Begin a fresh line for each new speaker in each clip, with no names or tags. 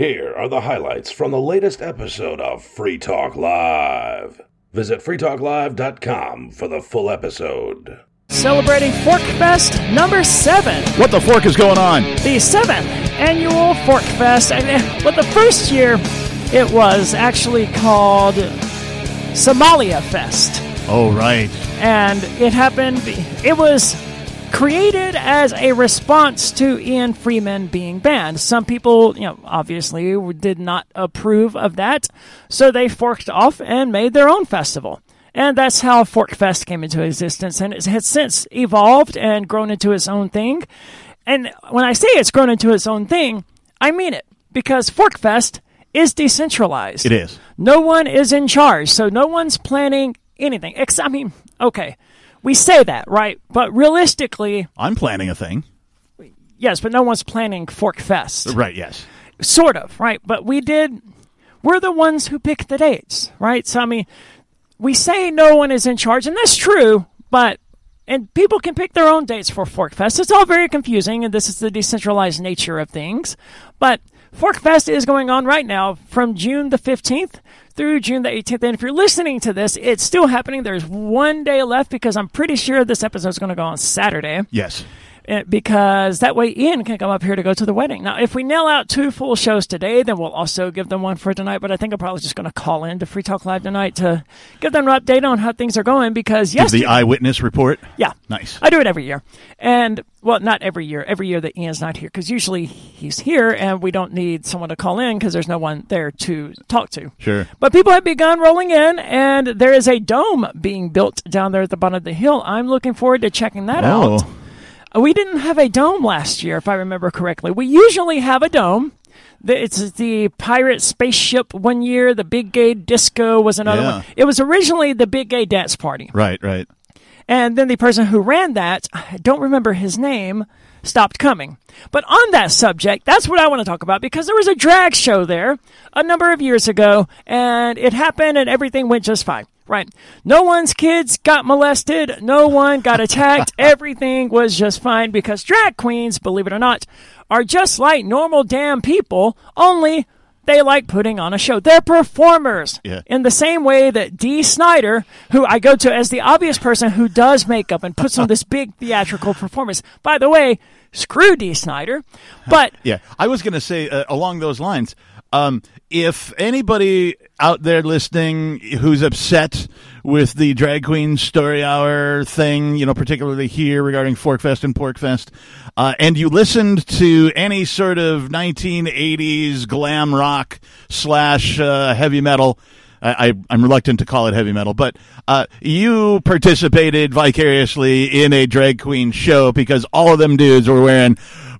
Here are the highlights from the latest episode of Free Talk Live. Visit freetalklive.com for the full episode.
Celebrating Fork Fest number seven,
What the fork is going on?
the seventh annual Fork Fest. And, but the first year, it was actually called Somalia Fest.
Oh, right.
and it happened it was created as a response to Ian Freeman being banned. Some people, you know, obviously did not approve of that, so they forked off and made their own festival. And that's how Fork Fest came into existence, and it has since evolved and grown into its own thing. And when I say it's grown into its own thing, I mean it because Fork Fest is decentralized.
It is.
No one is in charge, so no one's planning anything. Except, I mean, okay, we say that, right? But realistically,
I'm planning a thing.
yes, but no one's planning Fork Fest.
Right, yes.
Sort of, right? But we did, we're the ones who pick the dates, right? So, I mean, we say no one is in charge, and that's true, but and people can pick their own dates for Fork Fest. It's all very confusing, and this is the decentralized nature of things. But Fork Fest is going on right now from June the 15th through June the 18th. And if you're listening to this, it's still happening. There's one day left because I'm pretty sure this episode is going to go on Saturday
Yes.
Eh, because that way Ian can come up here to go to the wedding. Now, if we nail out two full shows today, then we'll also give them one for tonight. But I think I'm probably just going to call in to Free Talk Live tonight to give them an update on how things are going because yes,
the eyewitness report.
yeah,
Nice.
I do it every year, and well, not every year. Every year that Ian's not here because usually he's here, and we don't need someone to call in because there's no one there to talk to.
Sure.
But people have begun rolling in, and there is a dome being built down there at the bottom of the hill. I'm looking forward to checking that out.
Oh.
We didn't have a dome last year, if I remember correctly. We usually have a dome. It's the pirate spaceship one year. The Big Gay Disco was another
Yeah.
one. It was originally the Big Gay Dance Party.
Right, right.
And then the person who ran that, I don't remember his name, stopped coming. But on that subject, that's what I want to talk about because there was a drag show there a number of years ago and it happened and everything went just fine. Right. No one's kids got molested. No one got attacked. Everything was just fine because drag queens, believe it or not, are just like normal damn people, only they like putting on a show. They're performers.
Yeah.
In the same way that Dee Snider, who I go to as the obvious person who does makeup and puts on this big theatrical performance. By the way, screw Dee Snider. But
Yeah. I was going to say uh, along those lines, um, if anybody out there listening who's upset with the drag queen story hour thing, you know, particularly here regarding Forkfest and Porcfest, uh, and you listened to any sort of 1980s glam rock slash uh, heavy metal, I, I'm reluctant to call it heavy metal, but uh, you participated vicariously in a drag queen show because all of them dudes were wearing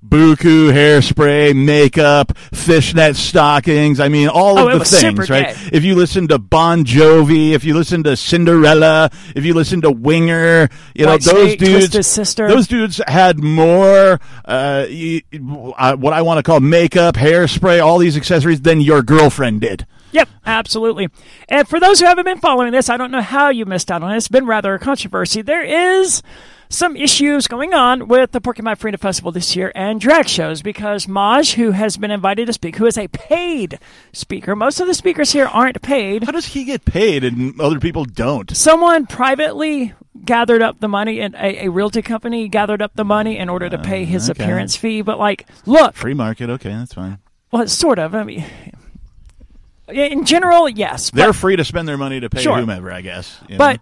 buku hairspray, makeup, fishnet stockings. I mean, all
Oh,
of the things, right?
gay.
If you listen to Bon Jovi, if you listen to Cinderella, if you listen to Winger, you know
White
those dudes.
Sister.
Those dudes had more uh, uh, what I want to call makeup, hairspray, all these accessories than your girlfriend did.
Yep, absolutely. And for those who haven't been following this, I don't know how you missed out on it. It's been rather a controversy. There is some issues going on with the Porcupine Freedom Festival this year and drag shows because Maj, who has been invited to speak, who is a paid speaker, most of the speakers here aren't paid.
How does he get paid and other people don't?
Someone privately gathered up the money, and a, a realty company gathered up the money in order to pay his uh,
okay.
appearance fee. But like, look,
Free market, okay, that's fine.
well, it's sort of. I mean, in general, yes,
They're
but-
free to spend their money to pay
Sure.
whomever, I guess. you know?
But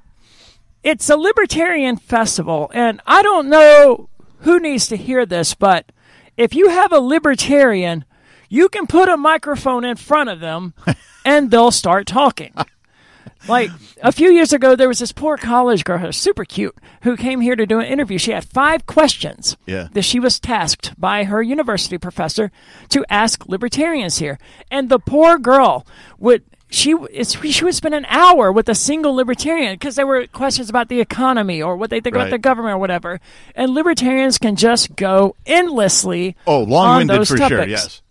it's a libertarian festival, and I don't know who needs to hear this, but if you have a libertarian, you can put a microphone in front of them and they'll start talking. Like a few years ago, there was this poor college girl, who was super cute, who came here to do an interview. She had five questions
Yeah.
that she was tasked by her university professor to ask libertarians here. And the poor girl would she it's, she would spend an hour with a single libertarian because there were questions about the economy or what they think about the government or whatever. And libertarians can just go endlessly.
oh, long-winded for sure. Yes.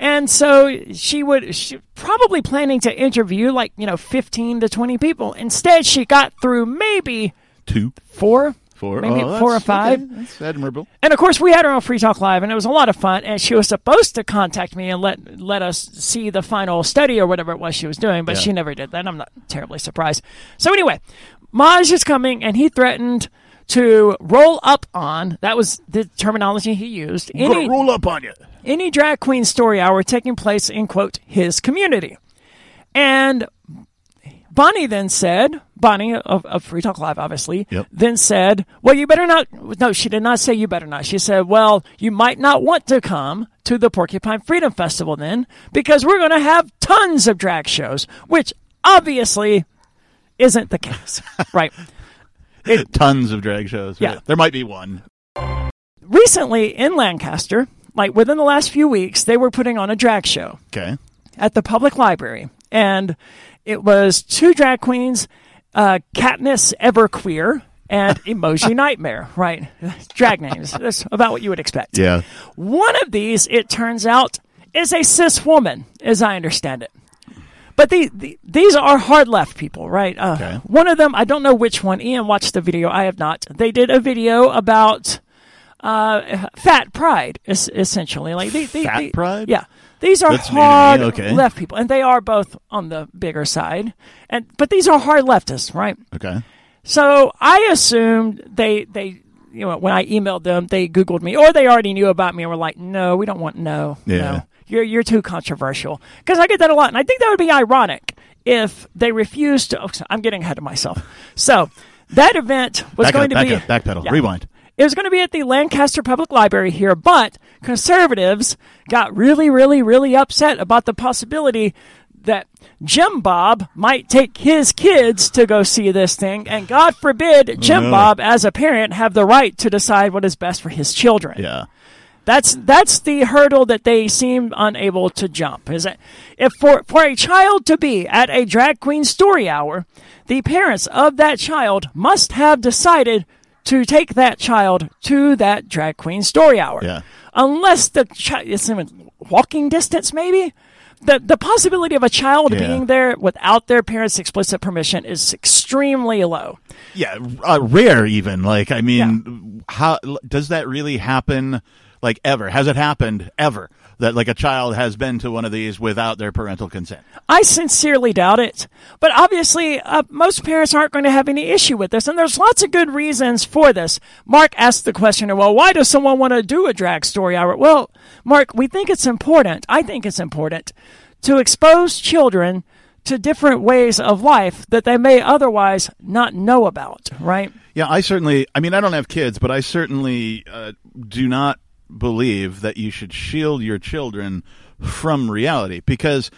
And so she would, she probably planning to interview like, you know, 15 to 20 people. Instead, she got through maybe
two,
four,
four,
maybe
oh,
four or five.
okay, That's admirable.
And of course, we had her on Free Talk Live, and it was a lot of fun. And she was supposed to contact me and let let us see the final study or whatever it was she was doing, but
Yeah.
she never did that. I'm not terribly surprised. So anyway, Maj is coming, and he threatened to roll up on. That was the terminology he used. Any
roll up on you.
Any drag queen story hour taking place in quote his community. And Bonnie then said, Bonnie of, of Free Talk Live, obviously,
Yep.
then said, Well, you better not. No, she did not say you better not. She said, Well, you might not want to come to the Porcupine Freedom Festival then, because we're going to have tons of drag shows, which obviously isn't the case. right.
Tons of drag shows.
Yeah.
There might be one.
Recently in Lancaster, like within the last few weeks, they were putting on a drag show.
Okay.
at the public library, and it was two drag queens, uh, Katniss Everqueer and Emoji Nightmare. Right, drag names. That's about what you would expect.
Yeah.
One of these, it turns out, is a cis woman, as I understand it. But the, the, these are hard left people, right? Uh,
Okay.
One of them, I don't know which one. Ian watched the video. I have not. They did a video about uh, fat pride, es- essentially. Like the, the,
Fat
the-
pride?
Yeah, these are
That's new to me.
hard
Okay.
left people, and they are both on the bigger side. And but these are hard leftists, right?
Okay.
So I assumed they they you know when I emailed them they googled me or they already knew about me and were like no we don't want no
Yeah.
no you're you're too controversial because I get that a lot and I think that would be ironic if they refused to oh, I'm getting ahead of myself so that event was
Back
going
up,
to
back
be
up, backpedal,
Yeah.
rewind.
It was going to be at the Lancaster Public Library here, but conservatives got really, really, really upset about the possibility that Jim Bob might take his kids to go see this thing, and God forbid oh, Jim
no.
Bob, as a parent, have the right to decide what is best for his children.
Yeah.
That's that's the hurdle that they seem unable to jump. Is that if for for a child to be at a drag queen story hour, the parents of that child must have decided to take that child to that drag queen story hour.
Yeah.
Unless the child it's in walking distance, maybe. The, the possibility of a child
Yeah.
being there without their parents' explicit permission is extremely low.
Yeah, uh, rare even. Like, I mean, how does that really happen? Like ever? Has it happened ever that like a child has been to one of these without their parental consent?
I sincerely doubt it. But obviously, uh, most parents aren't going to have any issue with this, and there's lots of good reasons for this. Mark asked the question, well, why does someone want to do a drag story hour? Well, Mark, we think it's important. I think it's important to expose children to different ways of life that they may otherwise not know about, right?
Yeah, I certainly. I mean, I don't have kids, but I certainly uh, do not believe that you should shield your children from reality because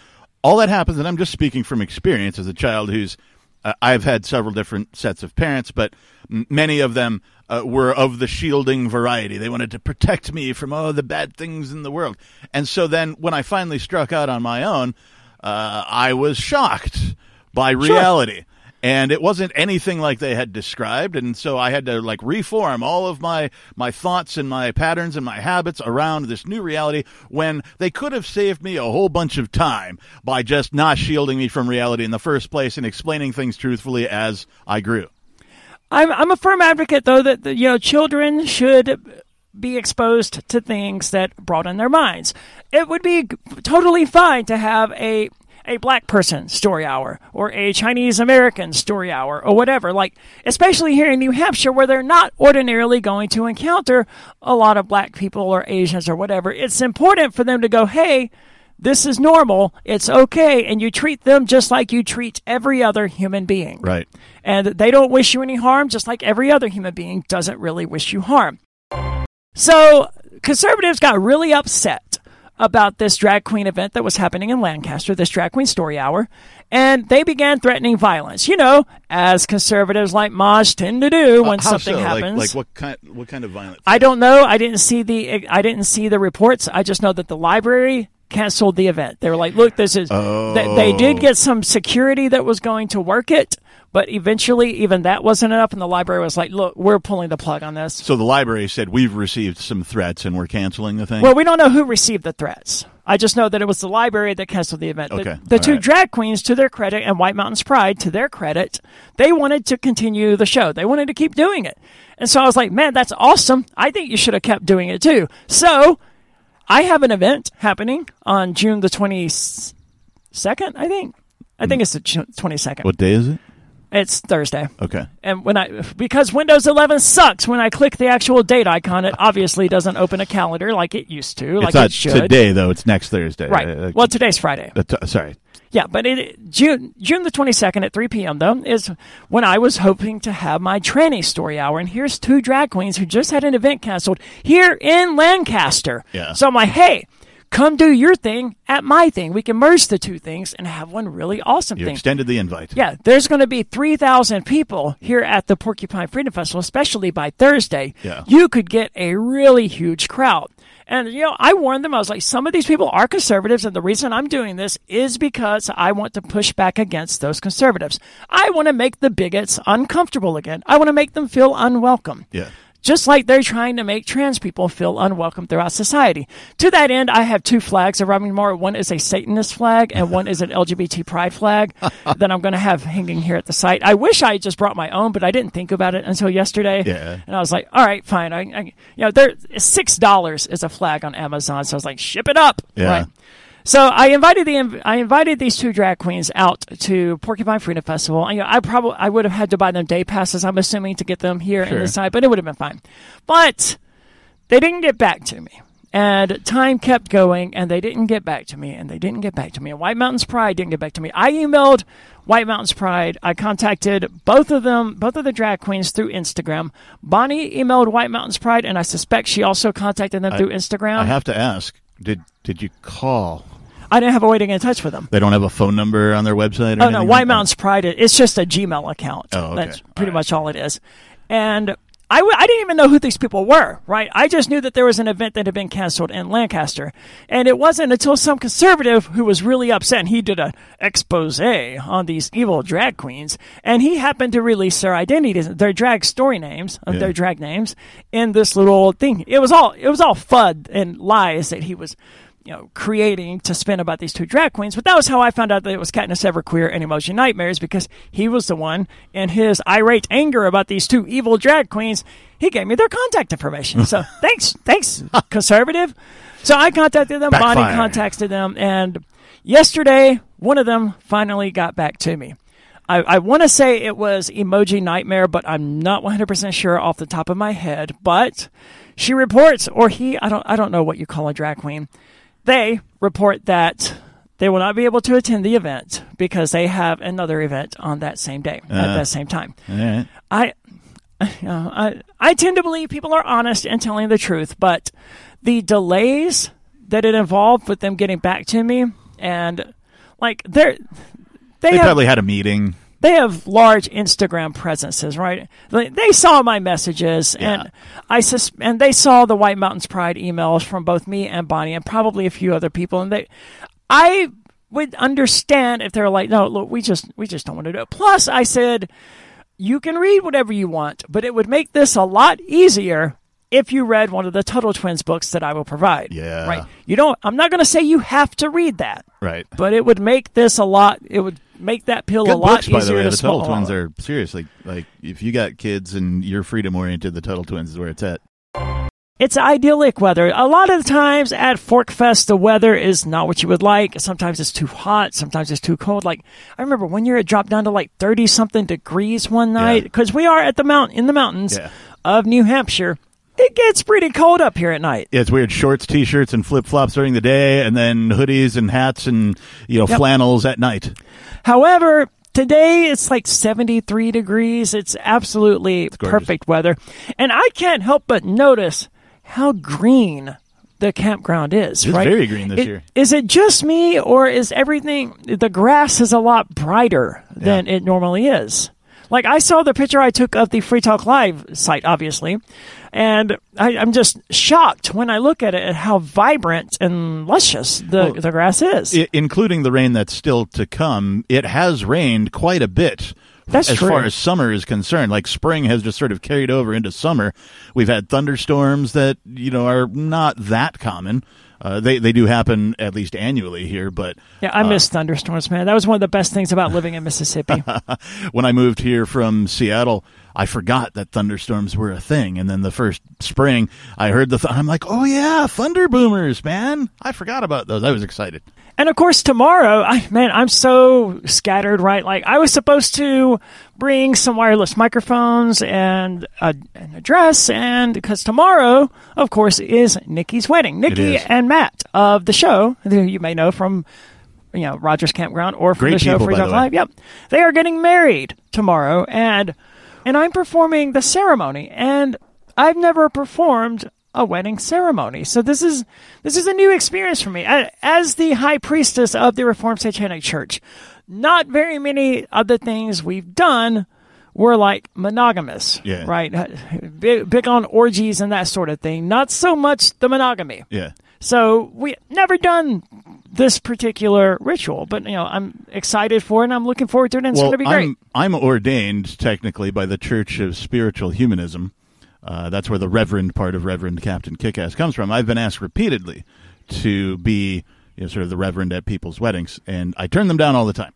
all that happens. And I'm just speaking from experience as a child who's. Uh, I've had several different sets of parents, but m- many of them uh, were of the shielding variety. They wanted to protect me from all the bad things in the world. And so then, when I finally struck out on my own, uh, I was shocked by reality and it wasn't anything like they had described and so i had to like reform all of my my thoughts and my patterns and my habits around this new reality when they could have saved me a whole bunch of time by just not shielding me from reality in the first place and explaining things truthfully as i grew
I'm I'm a firm advocate though that, you know children should be exposed to things that broaden their minds. It would be totally fine to have a a black person story hour or a Chinese American story hour or whatever. Like especially here in New Hampshire where they're not ordinarily going to encounter a lot of black people or Asians or whatever. It's important for them to go, "Hey, this is normal. It's okay." And you treat them just like you treat every other human being
right
and they don't wish you any harm, just like every other human being doesn't really wish you harm. So, conservatives got really upset about this drag queen event that was happening in Lancaster, this drag queen story hour, and they began threatening violence. You know, as conservatives like Maj tend to do when
Uh,
something
so?
Happens.
like, what kind what kind of violence
I don't know. I didn't see the I didn't see the reports. I just know that the library canceled the event. They were like, "Look, this is." They, they did get some security that was going to work it, But eventually, even that wasn't enough, and the library was like, "Look, we're pulling the plug on this."
So the library said we've received some threats and we're canceling the thing.
Well, we don't know who received the threats. I just know that it was the library that canceled the event.
Okay,
The, the two
right.
drag queens, to their credit, and White Mountain's Pride, to their credit, they wanted to continue the show. They wanted to keep doing it. And so I was like, man, that's awesome. I think you should have kept doing it too. So I have an event happening on June the 22nd, I think. I think hmm. it's the 22nd.
what day is it?
It's Thursday.
Okay.
And when I because Windows 11 sucks, when I click the actual date icon, it obviously doesn't open a calendar like it used to, like
it's not
it should.
today though. It's next Thursday.
Right.
Uh,
well, today's Friday.
uh, t- sorry.
Yeah, but it, June June the 22nd at 3 p.m. though is when I was hoping to have my tranny story hour, and here's two drag queens who just had an event canceled here in Lancaster.
Yeah.
So I'm like, hey. Come do your thing at my thing. We can merge the two things and have one really awesome thing.
You
thing.
extended the invite.
Yeah, there's going to be 3,000 people here at the Porcupine Freedom Festival, especially by Thursday.
Yeah.
You could get a really huge crowd. And, you know, I warned them, I was like, some of these people are conservatives, and the reason I'm doing this is because I want to push back against those conservatives. I want to make the bigots uncomfortable again. I want to make them feel unwelcome.
Yeah.
Just like they're trying to make trans people feel unwelcome throughout society. To that end, I have two flags arriving tomorrow. One is a Satanist flag, and one is an LGBT pride flag that I'm going to have hanging here at the site. I wish I had just brought my own, but I didn't think about it until yesterday.
Yeah.
And I was like, all right, fine. I, I you know, there six dollars is a flag on Amazon, so I was like, ship it up.
Yeah.
Right. So I invited the I invited these two drag queens out to Porcupine Freedom Festival. I, you know, I probably I would have had to buy them day passes. I'm assuming to get them here in the side, but it would have been fine. But they didn't get back to me. And time kept going, and they didn't get back to me, and they didn't get back to me. And White Mountains Pride didn't get back to me. I emailed White Mountains Pride. I contacted both of them, both of the drag queens through Instagram. Bonnie emailed White Mountains Pride, and I suspect she also contacted them through Instagram.
I have to ask. Did did you call?
I didn't have a way to get in touch with them.
They don't have a phone number on their website. Or
Oh no, White
like?
Mountains Pride. It's just a Gmail account.
Oh, okay.
That's
All
pretty
right.
much all it is. And I, w- I didn't even know who these people were. Right? I just knew that there was an event that had been canceled in Lancaster, and it wasn't until some conservative who was really upset. And he did a expose on these evil drag queens, and he happened to release their identities, their drag story names, uh,
Yeah.
their drag names, in this little old thing. It was all it was all fud and lies that he was you know, creating to spin about these two drag queens. But that was how I found out that it was Katniss Everqueer and Emoji Nightmares because he was the one in his irate anger about these two evil drag queens. He gave me their contact information. So thanks, thanks, conservative. So I contacted them. Bonnie contacted them, and yesterday one of them finally got back to me. I, I want to say it was Emoji Nightmare, but I'm not 100% sure off the top of my head. But she reports, or he, I don't, I don't know what you call a drag queen. They report that they will not be able to attend the event because they have another event on that same day at
Uh.
that same time.
Right.
I, you know, I, I tend to believe people are honest and telling the truth, but the delays that it involved with them getting back to me and like they're they,
They
have
probably had a meeting.
They have large Instagram presences, right? They, they saw my messages,
Yeah.
and I sus- and they saw the White Mountains Pride emails from both me and Bonnie, and probably a few other people. And they, I would understand if they're like, no, look, we just we just don't want to do it. Plus, I said, you can read whatever you want, but it would make this a lot easier. If you read one of the Tuttle Twins books that I will provide,
Yeah.
right? You don't. I'm not going to say you have to read that,
Right.
but it would make this a lot. It would make that pill
Good
a lot
books, by the
easier
way.
to
The Tuttle
swallow.
Twins are seriously like if you got kids and you're freedom oriented, the Tuttle Twins is where it's at.
It's idyllic weather. A lot of the times at Fork Fest, the weather is not what you would like. Sometimes it's too hot. Sometimes it's too cold. Like I remember one year it dropped down to like thirty something degrees one night because we are at the mount in the mountains
Yeah.
of New Hampshire. It gets pretty cold up here at night.
Yeah, it's weird. Shorts, t-shirts, and flip flops during the day, and then hoodies and hats and you know
Yep.
flannels at night.
However, today it's like 73 degrees. It's absolutely
gorgeous.
perfect weather. And I can't help but notice how green the campground is,
It's
right?
very green this
It-
year.
Is it just me or is everything the grass is a lot brighter than it normally is? Like I saw the picture I took of the Free Talk Live site, obviously, and I, I'm just shocked when I look at it at how vibrant and luscious the,
Well,
the grass is.
Including the rain that's still to come. It has rained quite a bit
That's
as
true.
far as summer is concerned. Like spring has just sort of carried over into summer. We've had thunderstorms that you know are not that common. Uh, they they do happen at least annually here, but
Yeah, I miss thunderstorms, man. That was one of the best things about living in Mississippi.
when I moved here from Seattle, I forgot that thunderstorms were a thing. And then the first spring, I heard the. Th- I'm like, oh yeah, thunder boomers, man! I forgot about those. I was excited.
And of course, tomorrow, I, man, I'm so scattered, right? Like, I was supposed to bring some wireless microphones and a, and a dress, and because tomorrow, of course, is Nikki's wedding. Nikki and Matt of the show, who you may know from, you know, Rogers Campground or from
Great
the show
people,
Free Talk. Live. Yep, they are getting married tomorrow, and and I'm performing the ceremony, and I've never performed a wedding ceremony. So this is this is a new experience for me as the high priestess of the Reformed Satanic Church. Not very many of the things we've done were like monogamous,
Yeah.
right? Big, big on orgies and that sort of thing. Not so much the monogamy.
Yeah.
So we never done this particular ritual, but you know I'm excited for it and I'm looking forward to it. and It's
well,
going to be great.
I'm I'm ordained technically by the Church of Spiritual Humanism. Uh, that's where the Reverend part of Reverend Captain Kickass comes from. I've been asked repeatedly to be you know, sort of the Reverend at people's weddings, and I turn them down all the time.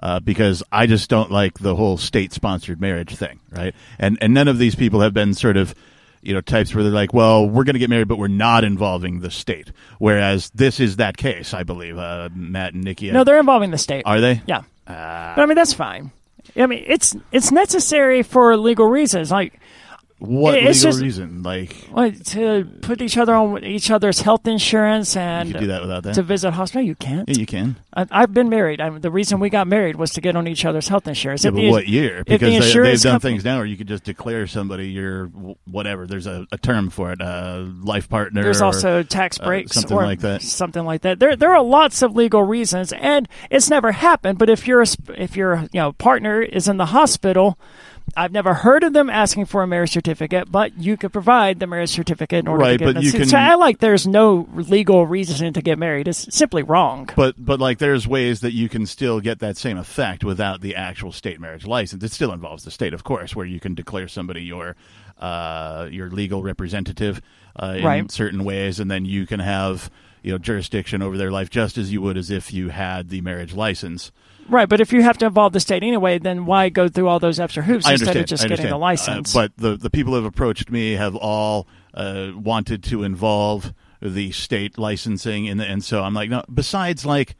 Uh, because I just don't like the whole state-sponsored marriage thing, right? And and none of these people have been sort of, you know, types where they're like, well, we're going to get married, but we're not involving the state. Whereas this is that case, I believe. Uh, Matt and Nikki,
no, they're involving the state.
are they?
Yeah, but I mean that's fine. I mean it's it's necessary for legal reasons, like
What legal
just-
reason? Like
what, to put each other on each other's health insurance and
do that without that?
to visit hospital. You can't.
yeah, you can.
I, I've been married. I, the reason we got married was to get on each other's health insurance.
Yeah,
If
but
the-
what year?
if the
Because they, they've done
company-
things now where you could just declare somebody your whatever. There's a, a term for it, uh, life partner.
There's
or,
also tax
uh,
breaks
something
or
like that.
Something like that. There, there are lots of legal reasons, and it's never happened. But if your if your you know partner is in the hospital, I've never heard of them asking for a marriage certificate, but you could provide the marriage certificate in order
Right,
to get
but you can-
So I like there's no legal reason to get married. It's simply wrong.
But but like there's ways that you can still get that same effect without the actual state marriage license. It still involves the state, of course, where you can declare somebody your uh, your legal representative uh, in
Right.
certain ways, and then you can have you know jurisdiction over their life just as you would as if you had the marriage license.
Right, but if you have to involve the state anyway, then why go through all those extra hoops
I
instead
understand.
of just getting the license?
Uh, but the the people who have approached me have all uh, wanted to involve the state licensing, and and so I'm like, no. Besides, like,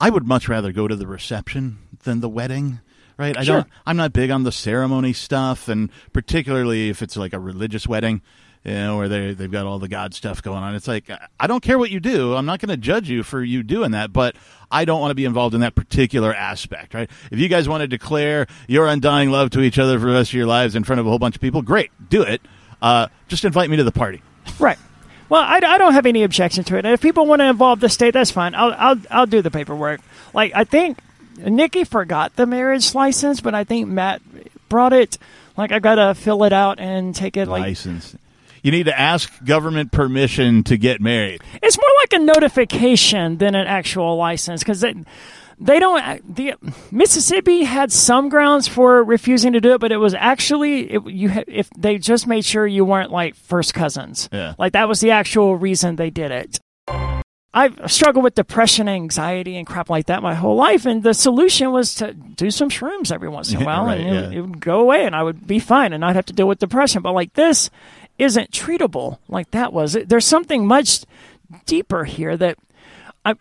I would much rather go to the reception than the wedding. Right? I
Sure.
don't. I'm not big on the ceremony stuff, and particularly if it's like a religious wedding. You know, where they they've got all the God stuff going on. It's like I don't care what you do. I'm not going to judge you for you doing that, but I don't want to be involved in that particular aspect. Right? If you guys want to declare your undying love to each other for the rest of your lives in front of a whole bunch of people, great, do it. Uh, just invite me to the party.
Right. Well, I, I don't have any objection to it. And if people want to involve the state, that's fine. I'll I'll I'll do the paperwork. Like I think Nikki forgot the marriage license, but I think Matt brought it. Like I gotta fill it out and take it. Like
License. You need to ask government permission to get married.
it's more like a notification than an actual license because they, they don't. The Mississippi had some grounds for refusing to do it, but it was actually it, you if they just made sure you weren't like first cousins.
Yeah.
Like that was the actual reason they did it. I've struggled with depression, anxiety, and crap like that my whole life, and the solution was to do some shrooms every once in a while,
right,
and it,
yeah.
it would go away, and I would be fine, and not have to deal with depression. But like this isn't treatable like that was. There's something much deeper here that I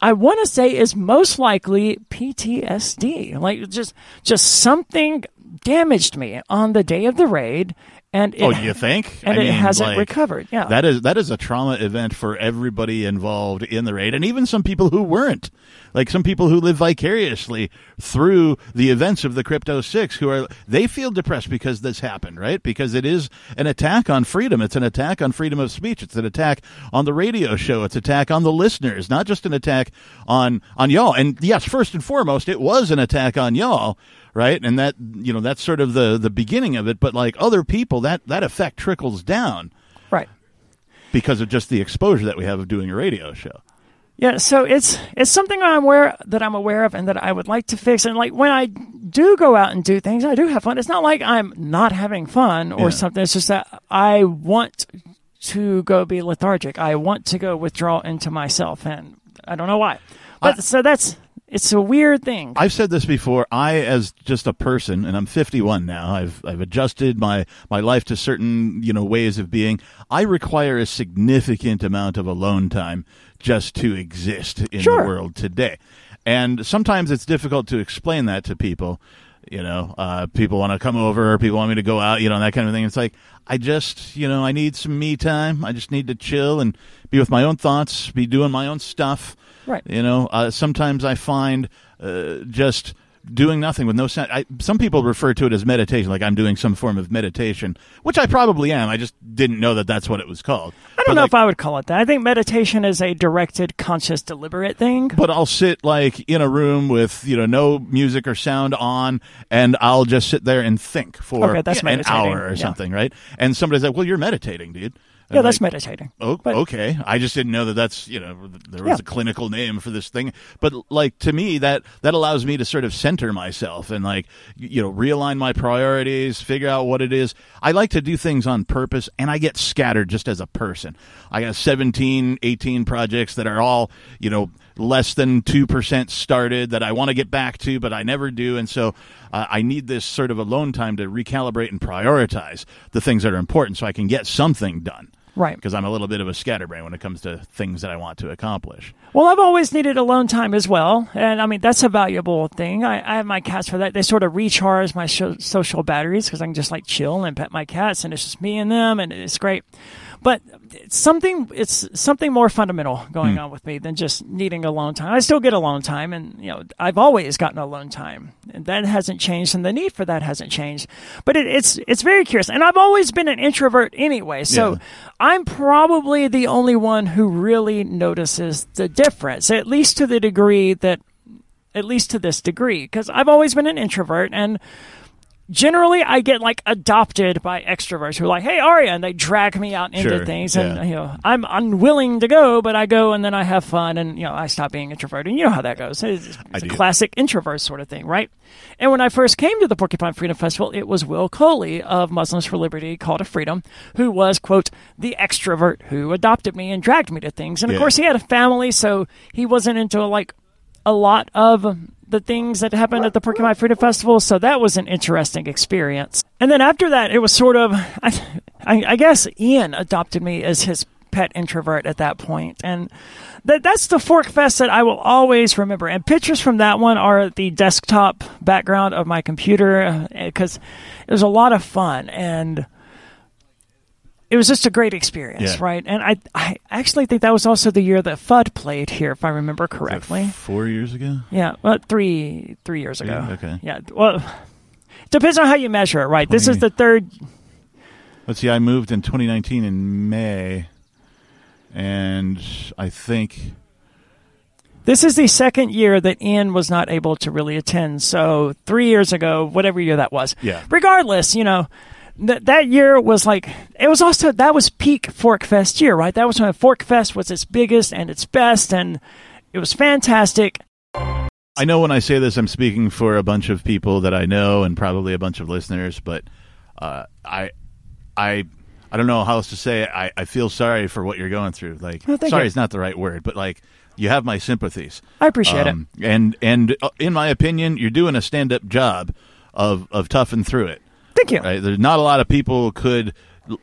I want to say is most likely PTSD. Like just just something damaged me on the day of the raid, and oh, it,
oh, you think?
and
I
it
mean,
hasn't
like,
recovered. Yeah,
That is that is a trauma event for everybody involved in the raid, and even some people who weren't, like some people who live vicariously through the events of the Crypto Six, who are they feel depressed because this happened, right? Because it is an attack on freedom. It's an attack on freedom of speech. It's an attack on the radio show. It's an attack on the listeners, not just an attack on on y'all. And yes, first and foremost, it was an attack on y'all. Right, and that you know that's sort of the the beginning of it. But like other people, that that effect trickles down
right.
because of just the exposure that we have of doing a radio show.
Yeah, so it's it's something I'm aware that I'm aware of and that I would like to fix. And like when I do go out and do things. I do have fun. It's not like I'm not having fun or
Yeah.
something. It's just that I want to go be lethargic. I want to go withdraw into myself, and I don't know why. But
I-
so that's it's a weird thing.
I've said this before. I, as just a person, and I'm 51 now. I've I've adjusted my my life to certain you know ways of being. I require a significant amount of alone time just to exist in
Sure.
the world today, and sometimes it's difficult to explain that to people. You know, uh, people want to come over, people want me to go out, you know, that kind of thing. It's like I just, you know, I need some me time. I just need to chill and be with my own thoughts, be doing my own stuff.
Right.
You know, uh, sometimes I find uh, just doing nothing with no sense. I, some people refer to it as meditation, like I'm doing some form of meditation, which I probably am. I just didn't know that that's what it was called.
I don't know if I would call it that. I think meditation is a directed, conscious, deliberate thing.
But I'll sit like in a room with you know no music or sound on, and I'll just sit there and think for
Okay,
an hour or
yeah.
something, right? And somebody's like, "Well, you're meditating, dude." And
Yeah, that's
like,
meditating.
Oh,
But-
okay. I just didn't know that that's you know there was
Yeah.
a clinical name for this thing. But like to me, that that allows me to sort of center myself and like you know realign my priorities, figure out what it is. I like to do things on purpose, and I get scattered just as a person. I got 17, 18 projects that are all you know less than two percent started that I want to get back to, but I never do, and so. Uh, I need this sort of alone time to recalibrate and prioritize the things that are important so I can get something done
Right.
because I'm a little bit of a scatterbrain when it comes to things that I want to accomplish.
Well, I've always needed alone time as well, and I mean that's a valuable thing. I, I have my cats for that. They sort of recharge my sho- social batteries because I can just like chill and pet my cats, and it's just me and them, and it's great. But it's something it's something more fundamental going hmm. on with me than just needing alone time. I still get alone time, and you know I've always gotten alone time, and that hasn't changed, and the need for that hasn't changed. But it, it's it's very curious, and I've always been an introvert anyway, so.
Yeah.
I'm probably the only one who really notices the difference, at least to the degree that, at least to this degree, because I've always been an introvert and generally I get like adopted by extroverts who are like, "Hey, Aria," and they drag me out into
Sure,
things,
yeah.
and you know I'm unwilling to go, but I go and then I have fun, and you know I stop being introverted. And you know how that goes. It's, it's a
do.
classic introvert sort of thing, right? And when I first came to the Porcupine Freedom Festival, it was Will Coley of Muslims for Liberty, Call to Freedom, who was quote the extrovert who adopted me and dragged me to things. And of
Yeah.
course, he had a family, so he wasn't into like a lot of the things that happened at the Porcupine Freedom Festival, so that was an interesting experience. And then after that, it was sort of, I, I, guess Ian adopted me as his pet introvert at that point. and that that's the Fork Fest that I will always remember. And pictures from that one are the desktop background of my computer uh, because it was a lot of fun and it was just a great experience,
Yeah.
right? And I, I actually think that was also the year that Fudd played here, if I remember correctly.
Four years ago?
Yeah, well, three three years ago.
Yeah, okay.
Yeah, well, depends on how you measure it, right? This is the third.
Let's see, I moved in 2019 in May, and I think.
This is the second year that Ian was not able to really attend. So three years ago, whatever year that was.
Yeah.
Regardless, you know, that that year was like it was also that was peak Fork Fest year, right? That was when Fork Fest was its biggest and its best, and it was fantastic.
I know when I say this, I'm speaking for a bunch of people that I know and probably a bunch of listeners, but uh, I, I, I don't know how else to say it. I, I feel sorry for what you're going through. Like,
Oh,
sorry
you.
is not the right word, but like, you have my sympathies.
I appreciate it.
Um, And and uh, in my opinion, you're doing a stand up job of of toughing through it. Right? There's not a lot of people could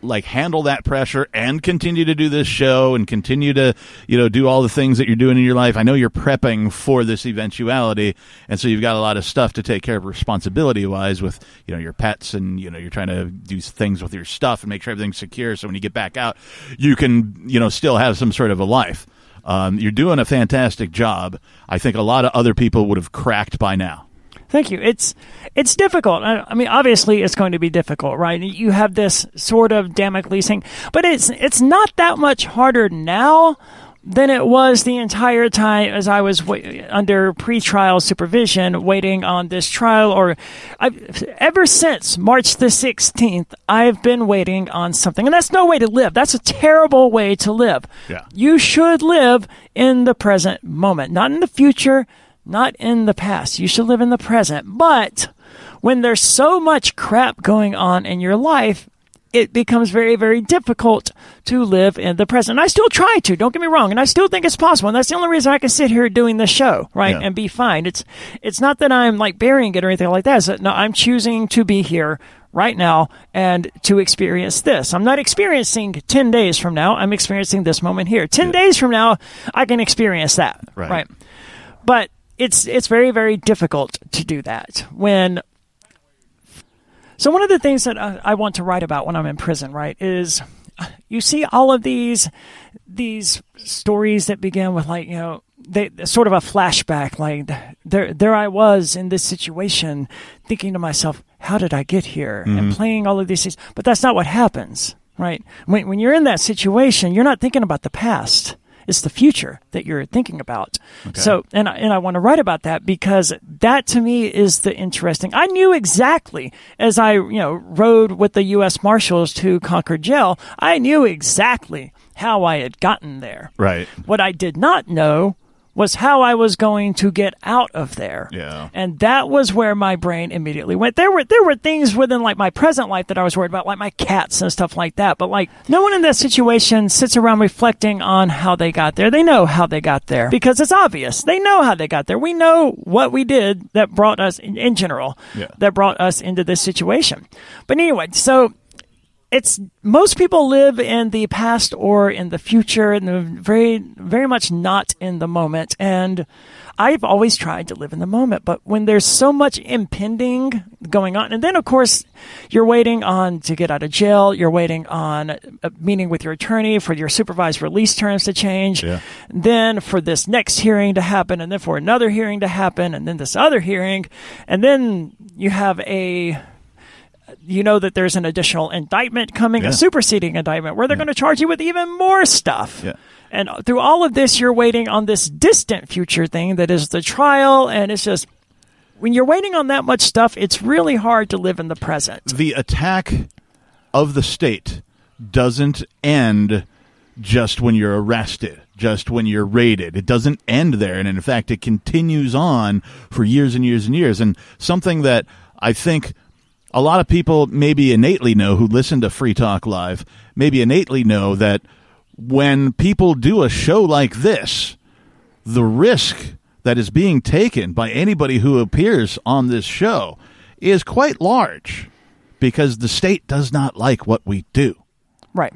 like handle that pressure and continue to do this show and continue to you know do all the things that you're doing in your life. I know you're prepping for this eventuality, and so you've got a lot of stuff to take care of responsibility wise with you know your pets and you know you're trying to do things with your stuff and make sure everything's secure. So when you get back out, you can you know still have some sort of a life. Um, you're doing a fantastic job. I think a lot of other people would have cracked by now.
Thank you. It's it's difficult. I, I mean, obviously, it's going to be difficult, right? You have this sort of Damocles thing, but it's it's not that much harder now than it was the entire time as I was wa- under pretrial supervision, waiting on this trial. Or I've, ever since March the sixteenth, I've been waiting on something, and that's no way to live. That's a terrible way to live.
Yeah.
You should live in the present moment, not in the future not in the past. You should live in the present. But when there's so much crap going on in your life, it becomes very, very difficult to live in the present. And I still try to, don't get me wrong, and I still think it's possible. And that's the only reason I can sit here doing this show, right,
Yeah.
and be fine. It's it's not that I'm like burying it or anything like that. It's no, I'm choosing to be here right now and to experience this. I'm not experiencing 10 days from now. I'm experiencing this moment here. 10 days from now, I can experience that,
Right.
right? But it's it's very very difficult to do that when so one of the things that I, want to write about when I'm in prison, right, is you see all of these these stories that begin with like you know they sort of a flashback, like there there I was in this situation, thinking to myself, how did I get here, and mm-hmm. playing all of these things. But that's not what happens, right? When when you're in that situation, you're not thinking about the past. It's the future that you're thinking about. So, and I, and I want to write about that because that to me is the interesting. I knew exactly as I, you know, rode with the U.S. Marshals to Concord Jail. I knew exactly how I had gotten there.
Right.
What I did not know was how I was going to get out of there.
Yeah.
And that was where my brain immediately went. There were there were things within like my present life that I was worried about, like my cats and stuff like that. But like no one in that situation sits around reflecting on how they got there. They know how they got there because it's obvious. They know how they got there. We know what we did that brought us in, in general
Yeah.
that brought us into this situation. But anyway, so it's most people live in the past or in the future and they're very very much not in the moment and i've always tried to live in the moment but when there's so much impending going on and then of course you're waiting on to get out of jail you're waiting on a meeting with your attorney for your supervised release terms to change
Yeah.
then for this next hearing to happen and then for another hearing to happen and then this other hearing and then you have a you know that there's an additional indictment coming,
Yeah.
a superseding indictment, where they're going to charge you with even more stuff.
Yeah.
And through all of this, you're waiting on this distant future thing that is the trial. And it's just, when you're waiting on that much stuff, it's really hard to live in the present.
the attack of the state doesn't end just when you're arrested, just when you're raided. It doesn't end there. And in fact, it continues on for years and years and years. And something that I think a lot of people maybe innately know who listen to Free Talk Live, maybe innately know that when people do a show like this, the risk that is being taken by anybody who appears on this show is quite large because the state does not like what we do.
Right.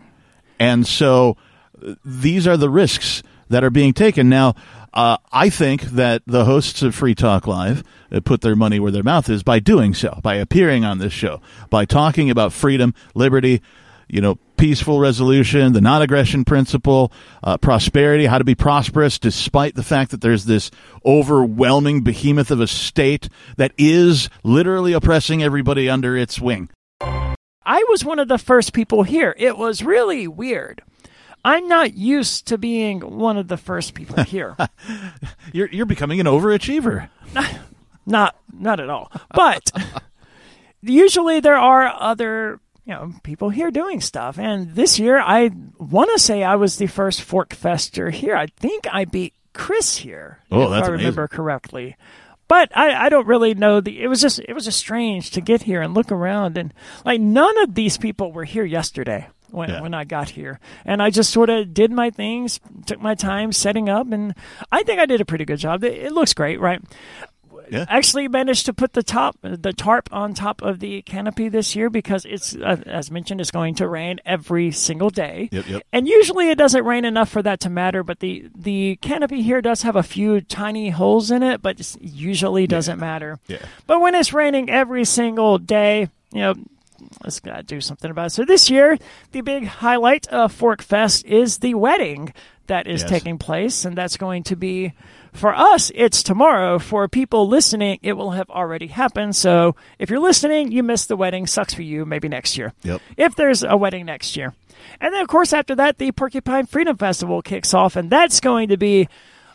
And so uh, these are the risks that are being taken. Now, uh, I think that the hosts of Free Talk Live uh, put their money where their mouth is by doing so, by appearing on this show, by talking about freedom, liberty, you know, peaceful resolution, the non aggression principle, uh, prosperity, how to be prosperous despite the fact that there's this overwhelming behemoth of a state that is literally oppressing everybody under its wing.
I was one of the first people here. It was really weird. I'm not used to being one of the first people here.
You're, you're becoming an overachiever.
not not at all. But usually there are other you know people here doing stuff, and this year I want to say I was the first Fork Fester here. I think I beat Chris here,
Oh,
if
that's
I remember correctly. But I, I don't really know the. It was just it was just strange to get here and look around and like none of these people were here yesterday when
Yeah.
when I got here, and I just sort of did my things, took my time setting up, and I think I did a pretty good job. It, it looks great, right?
Yeah.
actually managed to put the top the tarp on top of the canopy this year because it's uh, as mentioned it's going to rain every single day
Yep, yep.
and usually it doesn't rain enough for that to matter but the the canopy here does have a few tiny holes in it but it usually doesn't matter
Yeah.
but when it's raining every single day you know let's gotta do something about it. So this year, the big highlight of Fork Fest is the wedding that is
Yes.
taking place, and that's going to be for us. It's tomorrow. For people listening, it will have already happened. So if you're listening, you missed the wedding. Sucks for you. Maybe next year.
Yep.
If there's a wedding next year, and then of course after that, the Porcupine Freedom Festival kicks off, and that's going to be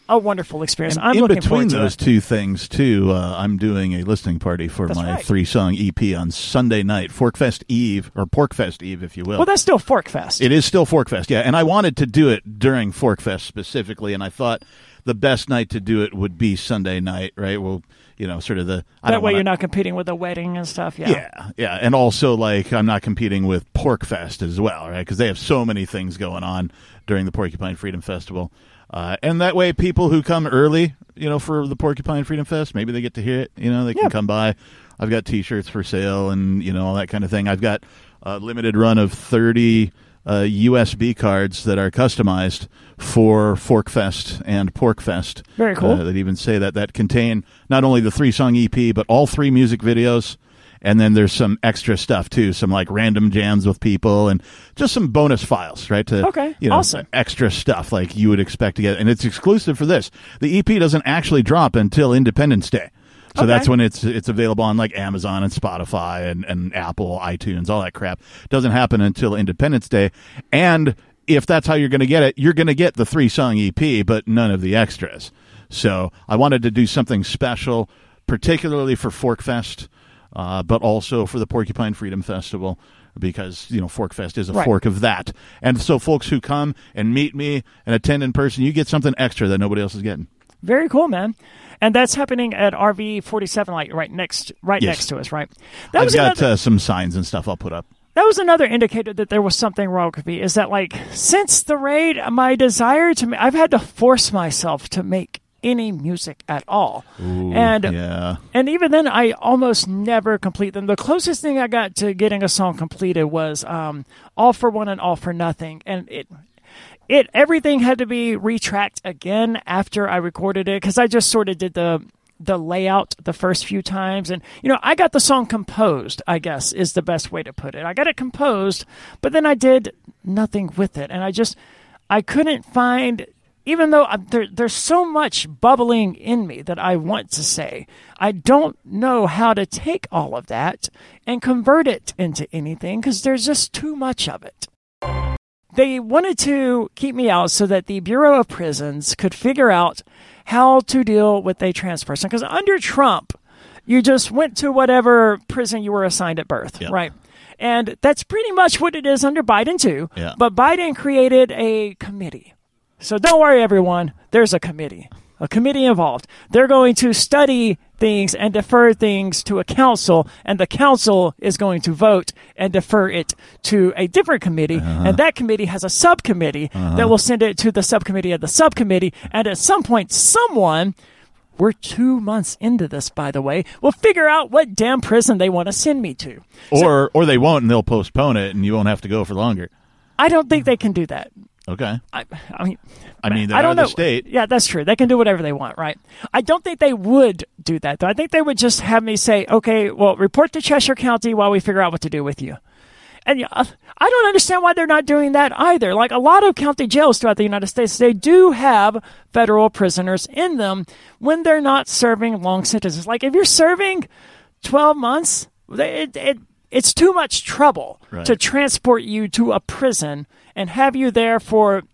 a wonderful experience. I'm
in
looking
between those two things, too, uh, I'm doing a listening party for
That's
my
right.
three song EP on Sunday night, Forkfest Eve, or Porcfest Eve, if you will.
Well, that's still Forkfest.
It is still Forkfest, yeah. And I wanted to do it during Forkfest specifically, and I thought the best night to do it would be Sunday night, right? Well, you know, sort of the I
that way
wanna-
you're not competing with a wedding and stuff. Yeah.
yeah, yeah, and also like I'm not competing with Porcfest as well, right? Because they have so many things going on during the Porcupine Freedom Festival, uh, and that way people who come early, you know, for the Porcupine Freedom Fest, maybe they get to hear it. You know, they can
Yeah.
come by. I've got T-shirts for sale, and you know all that kind of thing. I've got a limited run of thirty. Uh, USB cards that are customized for Fork Fest and Porc Fest.
Very cool.
Uh, that even say that that contain not only the three song EP but all three music videos, and then there's some extra stuff too, some like random jams with people and just some bonus files, right? To
Okay,
you know,
awesome.
extra stuff like you would expect to get, and it's exclusive for this. The EP doesn't actually drop until Independence Day. So
Okay.
that's when it's it's available on like Amazon and Spotify and, and Apple, iTunes, all that crap. Doesn't happen until Independence Day. And if that's how you're going to get it, you're going to get the three song EP, but none of the extras. So I wanted to do something special, particularly for Fork Fest, uh, but also for the Porcupine Freedom Festival. Because you know Fork Fest is a
Right.
fork of that, and so folks who come and meet me and attend in person, you get something extra that nobody else is getting.
Very cool, man. And that's happening at RV 47, like right next, right
Yes.
next to us, right? That
I've
was
got
another,
uh, some signs and stuff I'll put up.
that was another indicator that there was something wrong with me. Is that like since the raid, my desire to, ma- I've had to force myself to make any music at all, and
Yeah.
and even then, I almost never complete them. The closest thing I got to getting a song completed was um, "All for One and All for Nothing," and it it everything had to be retracked again after I recorded it because I just sort of did the the layout the first few times. And you know I got the song composed I guess is the best way to put it. I got it composed but then I did nothing with it. And I just I couldn't find even though there, there's so much bubbling in me that I want to say I don't know how to take all of that and convert it into anything because there's just too much of it they wanted to keep me out so that the Bureau of Prisons could figure out how to deal with a trans person. Because under Trump, you just went to whatever prison you were assigned at birth,
Yeah.
right? And that's pretty much what it is under Biden, too.
Yeah.
But Biden created a committee. So don't worry, everyone. There's a committee, a committee involved. They're going to study things and defer things to a council, and the council is going to vote and defer it to a different committee. Uh-huh. And that committee has a subcommittee that uh-huh. will send it to the subcommittee of the subcommittee. And at some point, someone. We're two months into this, by the way. Will figure out what damn prison they want to send me to.
Or or they won't and they'll postpone it and you won't have to go for longer.
I don't think they can do that.
Okay.
I, I mean,
I mean, they're
I don't know.
the state.
Yeah, that's true. They can do whatever they want, right? I don't think they would do that, though. I think they would just have me say, okay, well, report to Cheshire County while we figure out what to do with you. And yeah, I don't understand why they're not doing that either. Like a lot of county jails throughout the United States, they do have federal prisoners in them when they're not serving long sentences. Like if you're serving 12 months, it, it, it's too much trouble
Right.
to transport you to a prison and have you there for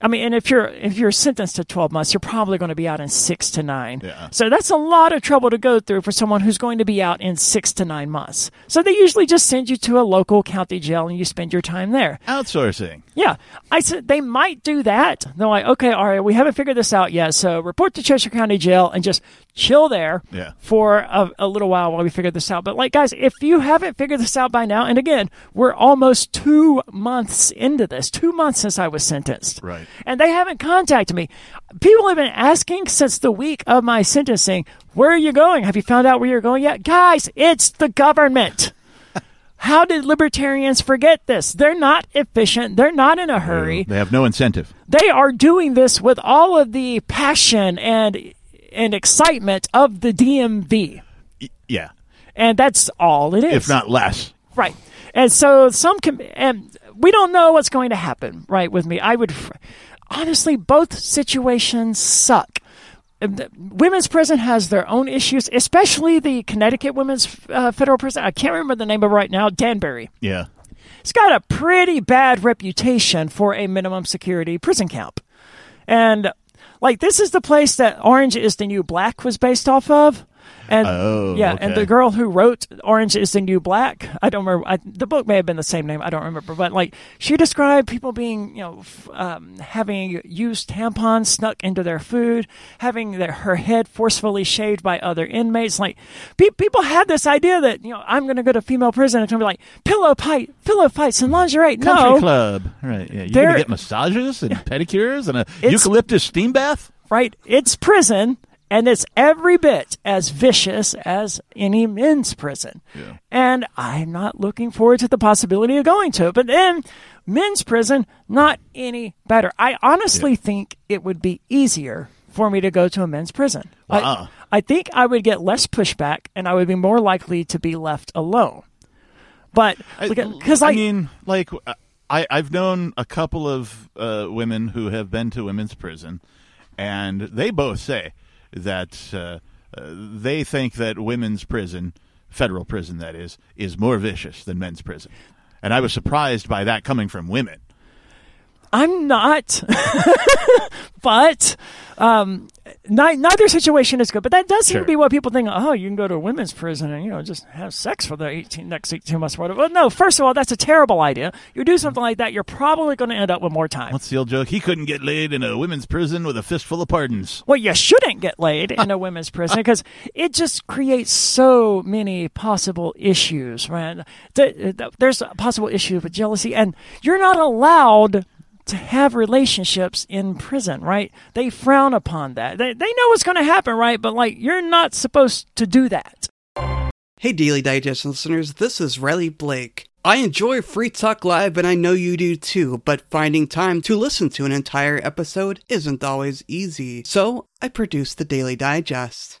I mean, and if you're if you're sentenced to 12 months, you're probably going to be out in 6 to 9.
Yeah.
So that's a lot of trouble to go through for someone who's going to be out in 6 to 9 months. So they usually just send you to a local county jail and you spend your time there.
Outsourcing.
Yeah, I said they might do that. They're like, okay, all right, we haven't figured this out yet, so report to Cheshire County Jail and just chill there
Yeah.
for a, a little while while we figure this out. But like, guys, if you haven't figured this out by now, and again, we're almost two months into this, two months since I was sentenced,
Right.
And they haven't contacted me. People have been asking since the week of my sentencing, "Where are you going? Have you found out where you're going yet?" Guys, it's the government. How did libertarians forget this? They're not efficient. They're not in a hurry.
They have no incentive.
They are doing this with all of the passion and and excitement of the DMV.
Yeah.
And that's all it is.
If not less.
Right. And so some com- and we don't know what's going to happen, right, with me. I would fr- honestly both situations suck. The Women's prison has their own issues, especially the Connecticut Women's uh, Federal Prison. I can't remember the name of it right now, Danbury.
Yeah.
It's got a pretty bad reputation for a minimum security prison camp. And like this is the place that Orange is the New Black was based off of. And
Oh,
yeah, and the girl who wrote Orange is the New Black, I don't remember. I, the book may have been the same name. I don't remember. But like, she described people being, you know, f- um, having used tampons snuck into their food, having their, her head forcefully shaved by other inmates. Like, pe- people had this idea that you know, I'm going to go to female prison. It's going to be like pillow fight, pillow fights, and lingerie.
Country
no,
club, right? Yeah, you're gonna get massages and pedicures and a eucalyptus steam bath.
right? It's prison, and it's every bit as vicious as any men's prison. And I'm not looking forward to the possibility of going to it. But then, men's prison, not any better. I honestly think it would be easier for me to go to a men's prison.
Wow.
I, I think I would get less pushback, and I would be more likely to be left alone. But because
I
I,
mean, like I I've known a couple of uh, women who have been to women's prison, and they both say that uh, uh, they think that women's prison, federal prison that is, is more vicious than men's prison. And I was surprised by that coming from women.
I'm not, but um, neither situation is good. But that does seem
Sure.
to be what people think. Oh, you can go to a women's prison and you know just have sex for the 18 next 18 months. or Whatever. Well, no. First of all, that's a terrible idea. You do something like that, you're probably going to end up with more time.
What's the old joke? He couldn't get laid in a women's prison with a fistful of pardons.
Well, you shouldn't get laid in a women's prison because it just creates so many possible issues, th- There's a possible issue with jealousy, and you're not allowed to have relationships in prison, right? They frown upon that. They, they know what's going to happen, right? But, like, you're not supposed to do that.
Hey, Daily Digest listeners, this is Riley Blake. I enjoy Free Talk Live, and I know you do too, but finding time to listen to an entire episode isn't always easy. So, I produce the Daily Digest.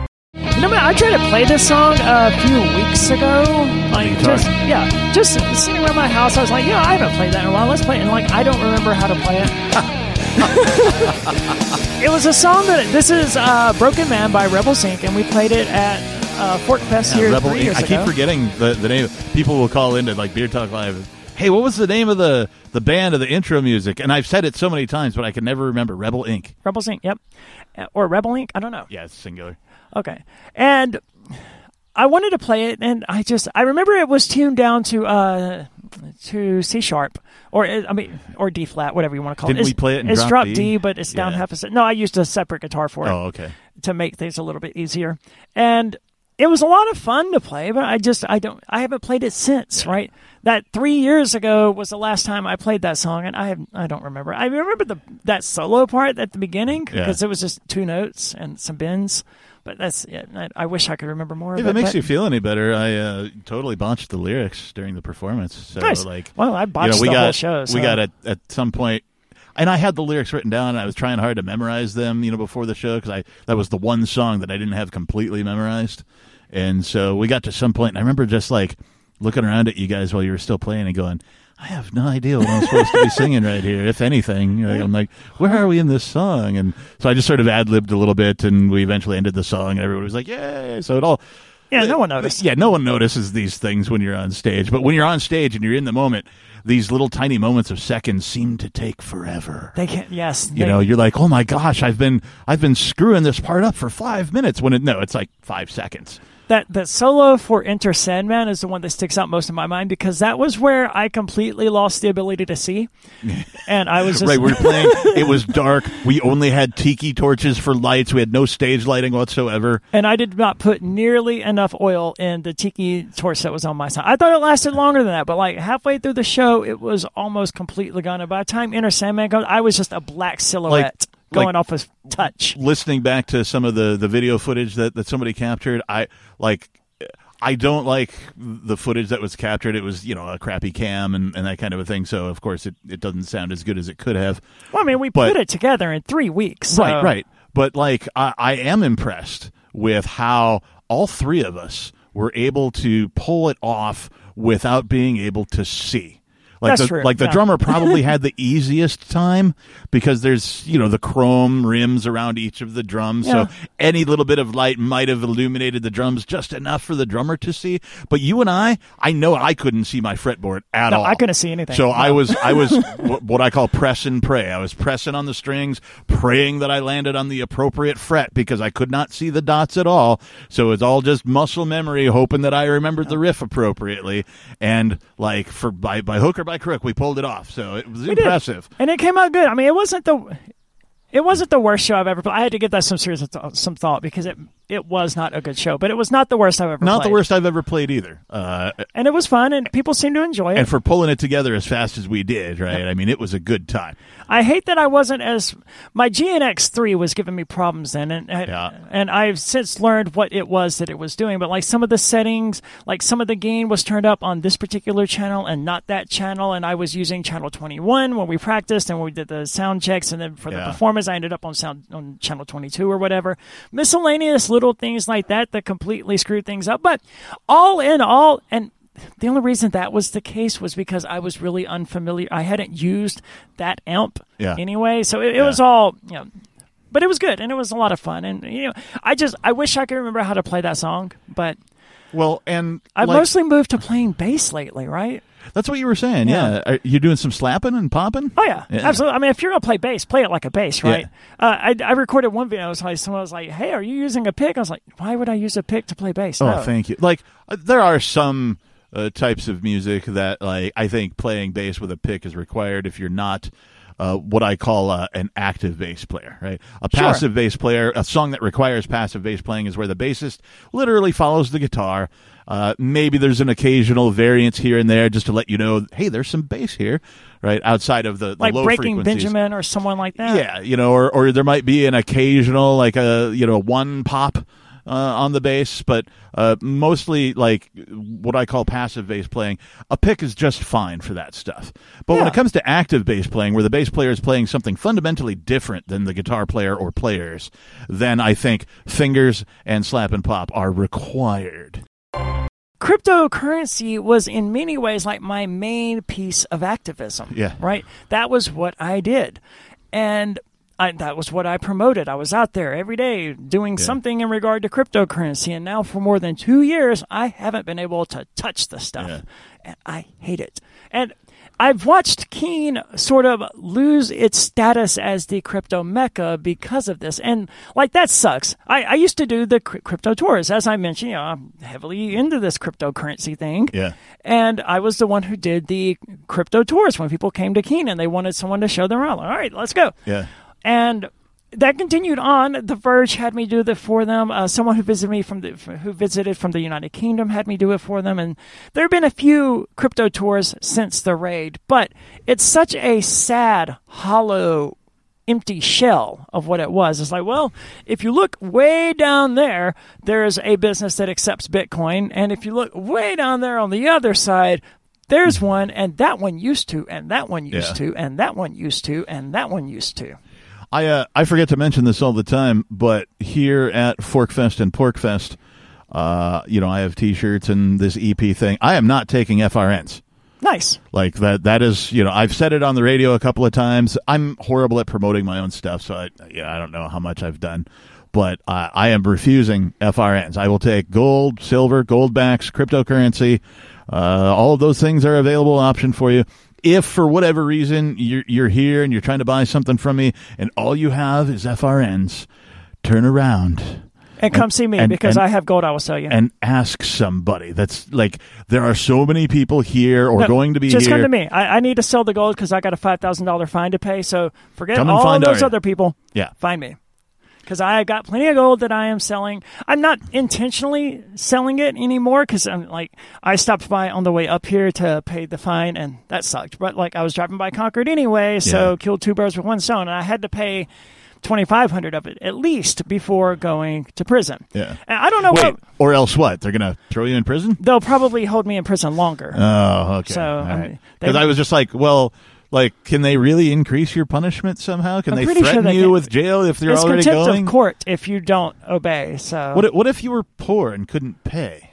You know, man, I tried to play this song a few weeks ago. Like, just yeah, just sitting around my house. I was like, yeah, I haven't played that in a while. Let's play it. And like, I don't remember how to play it. it was a song that this is uh, "Broken Man" by Rebel Sync, and we played it at uh, Fort Fest here
Rebel
three
Inc.
years
I
ago.
keep forgetting the, the name. People will call into like Beer Talk Live. Hey, what was the name of the the band of the intro music? And I've said it so many times, but I can never remember. Rebel Inc.
Rebel Sync, yep, or Rebel Inc. I don't know.
Yeah, it's singular.
Okay. And I wanted to play it, and I just I remember it was tuned down to uh to C sharp or uh, I mean or D flat, whatever you want to call
Didn't
it.
we
It's-
play it in
It's
drop
drop
D?
D, but it's down
Yeah.
half a set. No, I used a separate guitar for it
Oh, okay.
to make things a little bit easier, and it was a lot of fun to play. But I just I don't I haven't played it since. Right. That three years ago was the last time I played that song, and I have I don't remember. I remember the that solo part at the beginning
Yeah.
because it was just two notes and some bends. But that's yeah, I, I wish I could remember more.
If
of
it
it
makes
but-
you feel any better, I uh, totally botched the lyrics during the performance. So
Nice.
like,
Well, I
you
botched
know, we
the
got
whole show. So.
we got at at some point, and I had the lyrics written down. and I was trying hard to memorize them, you know, before the show because I that was the one song that I didn't have completely memorized. And so we got to some point, and I remember just like looking around at you guys while you were still playing and going. I have no idea what I'm supposed to be singing right here, if anything. Know, I'm like, where are we in this song? And so I just sort of ad libbed a little bit, and we eventually ended the song, and everybody was like, "Yay!" So it all
Yeah, no one noticed.
yeah, no one notices these things when you're on stage. But when you're on stage and you're in the moment, these little tiny moments of seconds seem to take forever.
They can't. Yes,
You
they-
know, you're like, oh my gosh, I've been I've been screwing this part up for five minutes. When it no, it's like five seconds.
That that solo for Enter Sandman is the one that sticks out most in my mind because that was where I completely lost the ability to see, and I was just
right, we're playing. It was dark. We only had tiki torches for lights. We had no stage lighting whatsoever.
and I did not put nearly enough oil in the tiki torch that was on my side. I thought it lasted longer than that, but like halfway through the show, it was almost completely gone. And by the time Enter Sandman goes, I was just a black silhouette going
like-
off a touch.
listening back to some of the the video footage that that somebody captured, I like. I don't like the footage that was captured. It was, you know, a crappy cam and, and that kind of a thing. So, of course, it, it doesn't sound as good as it could have.
Well, I mean, we
But-
put it together in three weeks. so-
Right, right. But, like, I, I am impressed with how all three of us were able to pull it off without being able to see. Like
That's
the
true,
like the
yeah.
drummer probably had the easiest time because there's you know the chrome rims around each of the drums,
Yeah.
so any little bit of light might have illuminated the drums just enough for the drummer to see. But you and I, I know I couldn't see my fretboard at
No,
all.
I couldn't see anything.
So
No.
I was I was what I call press and pray. I was pressing on the strings, praying that I landed on the appropriate fret because I could not see the dots at all. So it's all just muscle memory, hoping that I remembered the riff appropriately. And like for by by hook or by crook, we pulled it off. So it was
We did.
impressive.
and it came out good. I mean, it wasn't the it wasn't the worst show I've ever played. I had to give that some serious th- some thought because it it was not a good show, but it was not the worst I've ever
Not
played.
the worst I've ever played either. Uh,
and it was fun, and people seemed to enjoy it.
and for pulling it together as fast as we did, right? I mean, it was a good time.
I hate that I wasn't as my GNX three was giving me problems then, and and,
Yeah.
and I've since learned what it was that it was doing. But like some of the settings, like some of the gain was turned up on this particular channel and not that channel, and I was using channel twenty one when we practiced and when we did the sound checks, and then for the
Yeah.
performance, I ended up on sound on channel twenty two or whatever. Miscellaneous little things like that that completely screwed things up. But all in all, and the only reason that was the case was because I was really unfamiliar. I hadn't used that amp
Yeah.
anyway, so it, it
Yeah.
was all you know. But it was good and it was a lot of fun. And you know, I just I wish I could remember how to play that song, but
Well, and
I've
like,
mostly moved to playing bass lately, right?
That's what you were saying. Yeah,
Yeah.
Are you doing some slapping and popping?
Oh yeah, absolutely. I mean, if you're gonna play bass, play it like a bass, right?
Yeah.
Uh, I, I recorded one video. Like someone was like, "Hey, are you using a pick?" I was like, "Why would I use a pick to play bass?"
Oh,
No.
thank you. Like uh, there are some uh, types of music that like I think playing bass with a pick is required if you're not uh, what I call uh, an active bass player, right? A
Sure.
passive bass player, a song that requires passive bass playing is where the bassist literally follows the guitar. Uh, maybe there's an occasional variance here and there just to let you know, hey, there's some bass here, right? Outside of the, the
like
low
Breaking
frequencies.
Benjamin or someone like that.
Yeah, you know, or or there might be an occasional like a you know one pop uh, on the bass, but uh, mostly like what I call passive bass playing. A pick is just fine for that stuff. But when it comes to active bass playing, where the bass player is playing something fundamentally different than the guitar player or players, then I think fingers and slap and pop are required.
Cryptocurrency was in many ways like my main piece of activism.
Yeah.
Right? That was what I did. And I, that was what I promoted. I was out there every day doing something in regard to cryptocurrency. And now, for more than two years, I haven't been able to touch the stuff.
Yeah.
And I hate it. And I've watched Keene sort of lose its status as the crypto mecca because of this. And like that sucks. I, I used to do the crypto tours. As I mentioned, you know, I'm heavily into this cryptocurrency thing.
Yeah.
And I was the one who did the crypto tours when people came to Keene and they wanted someone to show them around. All right, let's go.
Yeah.
And that continued on. The Verge had me do that for them. Uh, someone who visited me from the who visited from the United Kingdom had me do it for them. And there have been a few crypto tours since the raid, but it's such a sad, hollow, empty shell of what it was. It's like, well, if you look way down there, there's a business that accepts Bitcoin, and if you look way down there on the other side. There's one, and that one used to, and that one used
Yeah.
to, and that one used to, and that one used to.
I uh, I forget to mention this all the time, but here at Forkfest and Porcfest, uh, you know, I have T-shirts and this EP thing. I am not taking FRNs.
Nice.
Like that. That is, you know, I've said it on the radio a couple of times. I'm horrible at promoting my own stuff, so I, yeah, I don't know how much I've done, but uh, I am refusing FRNs. I will take gold, silver, gold backs, cryptocurrency. Uh, all of those things are available option for you. If for whatever reason you're you're here and you're trying to buy something from me, and all you have is FRNs, turn around
And come see me
and-
because
and-
I have gold I will sell you.
and ask somebody. That's like there are so many people here or
No,
going to be
just
here.
come to me. I, I need to sell the gold because I got a five thousand dollar fine to pay. So forget all those other people.
Yeah.
find me because I got plenty of gold that I am selling. I'm not intentionally selling it anymore because I'm like I stopped by on the way up here to pay the fine and that sucked. But like I was driving by Concord anyway, so
Yeah.
killed two birds with one stone, and I had to pay. 2500 of it at least before going to prison.
Yeah.
And I don't know
Wait,
what
or else what? They're gonna throw you in prison?
they'll probably hold me in prison longer.
Oh, okay.
So, mean,
because I was just like, well, like, can they really increase your punishment somehow? Can
I'm
they
pretty sure
threaten
they
you
can.
with jail if they're
it's
already
contempt
going?
of court if you don't obey. So
What if, what if you were poor and couldn't pay?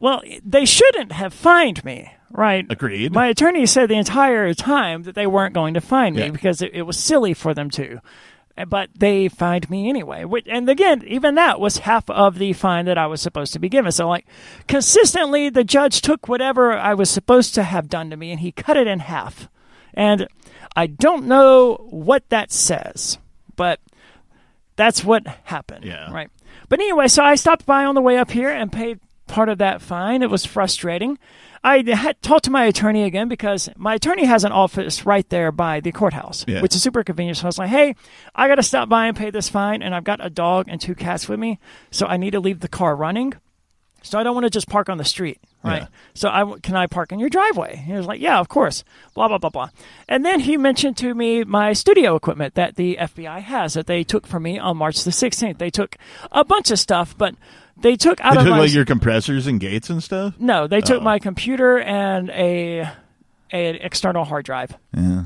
Well, they shouldn't have fined me, right?
Agreed.
My attorney said the entire time that they weren't going to fine me
Yeah.
because it, it was silly for them to. Uh, But they fined me anyway. Which, and again, even that was half of the fine that I was supposed to be given. So, like, consistently, the judge took whatever I was supposed to have done to me and he cut it in half. And I don't know what that says, but that's what happened.
Yeah.
Right. But anyway, so I stopped by on the way up here and paid part of that fine. It was frustrating. I had talked to my attorney again because my attorney has an office right there by the courthouse,
Yeah.
which is super convenient. So I was like, hey, I got to stop by and pay this fine. And I've got a dog and two cats with me. So I need to leave the car running. So I don't want to just park on the street, right?
Yeah.
So I can I park in your driveway? He was like, yeah, of course. Blah blah blah blah. And then he mentioned to me my studio equipment that the FBI has that they took from me on March the 16th. They took a bunch of stuff, but they took out
They
of
took
my
like your compressors and gates and stuff.
no, they took oh. my computer and a an external hard drive.
Yeah.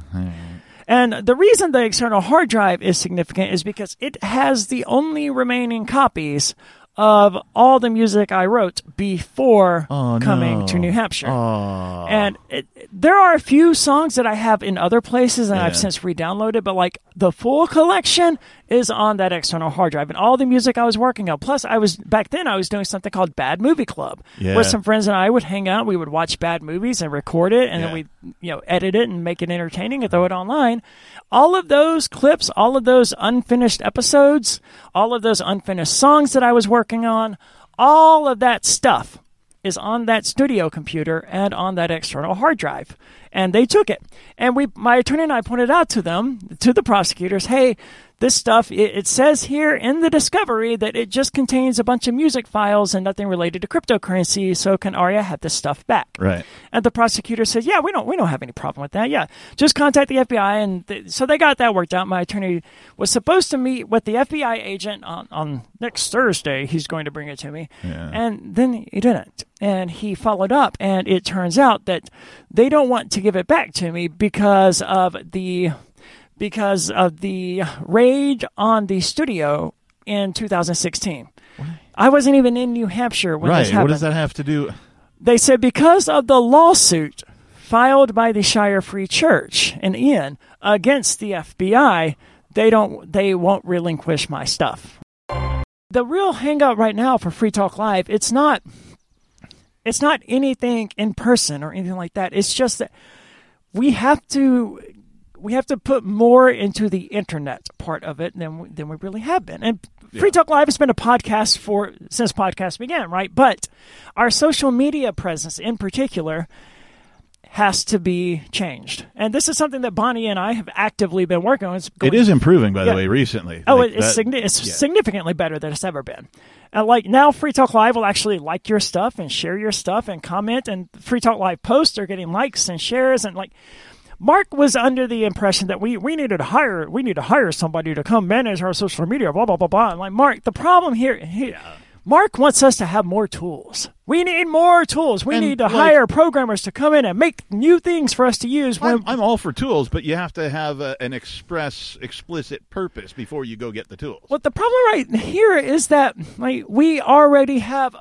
And the reason the external hard drive is significant is because it has the only remaining copies of all the music I wrote before
Oh,
coming
no.
to New Hampshire.
Oh.
And it, there are a few songs that I have in other places and I've since re-downloaded, but like the full collection is on that external hard drive and all the music I was working on. Plus, I was back then I was doing something called Bad Movie Club,
Yeah.
where some friends and I would hang out. We would watch bad movies and record it, and
Yeah.
then we you know edit it and make it entertaining and throw it online. All of those clips, all of those unfinished episodes, all of those unfinished songs that I was working on, all of that stuff is on that studio computer and on that external hard drive. And they took it. And we my attorney and I pointed out to them, to the prosecutors, hey, this stuff it, it says here in the discovery that it just contains a bunch of music files and nothing related to cryptocurrency, so can Aria have this stuff back?
Right.
And the prosecutor said, "Yeah, we don't we don't have any problem with that. Yeah, just contact the FBI." And th- so they got that worked out. My attorney was supposed to meet with the FBI agent on, on next Thursday. He's going to bring it to me,
Yeah.
and then he didn't. And he followed up, and it turns out that they don't want to give it back to me because of the because of the raid on the studio in 2016. I wasn't even in New Hampshire when this happened
What does that have to do?
they said because of the lawsuit filed by the Shire Free Church in Ian against the FBI, they don't they won't relinquish my stuff. The real hangout right now for Free Talk Live, it's not it's not anything in person or anything like that. It's just that we have to we have to put more into the internet part of it than we- than we really have been. And Free Talk Live has been a podcast for since podcasts began, right? But our social media presence, in particular, has to be changed. And this is something that Bonnie and I have actively been working on. It's going-
is improving, by
Yeah.
the way, recently.
Oh,
Like
it's,
that-
signi- it's
yeah.
significantly better than it's ever been. And like now, Free Talk Live will actually like your stuff and share your stuff and comment, and Free Talk Live posts are getting likes and shares, and like. Mark was under the impression that we, we needed to hire we need to hire somebody to come manage our social media, blah blah blah blah. And like Mark, the problem here, he, Mark wants us to have more tools. We need more tools. We
And,
need to
like-
hire programmers to come in and make new things for us to use. When
I'm, I'm all for tools, but you have to have a, an express, explicit purpose before you go get the tools.
Well, the problem right here is that like we already have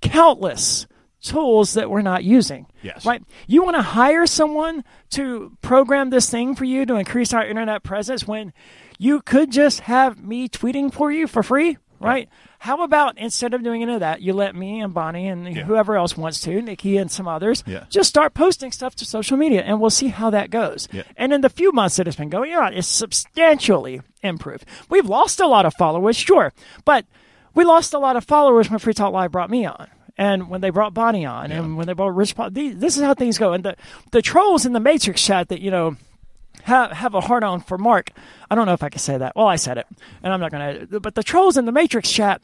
countless tools that we're not using.
Yes.
Right? You want to hire someone to program this thing for you to increase our internet presence when you could just have me tweeting for you for free, right? How about instead of doing any of that, you let me and Bonnie and whoever else wants to, Nikki and some others,
Yeah.
just start posting stuff to social media and we'll see how that goes.
Yeah.
And in the few months that it's been going on, it's substantially improved. We've lost a lot of followers, sure, but we lost a lot of followers when Free Talk Live brought me on. And when they brought Bonnie on, and when they brought Rich Paul, these, this is how things go. And the, the trolls in the Matrix chat that, you know, have, have a hard on for Mark. I don't know if I can say that. Well, I said it, and I'm not going to. But the trolls in the Matrix chat,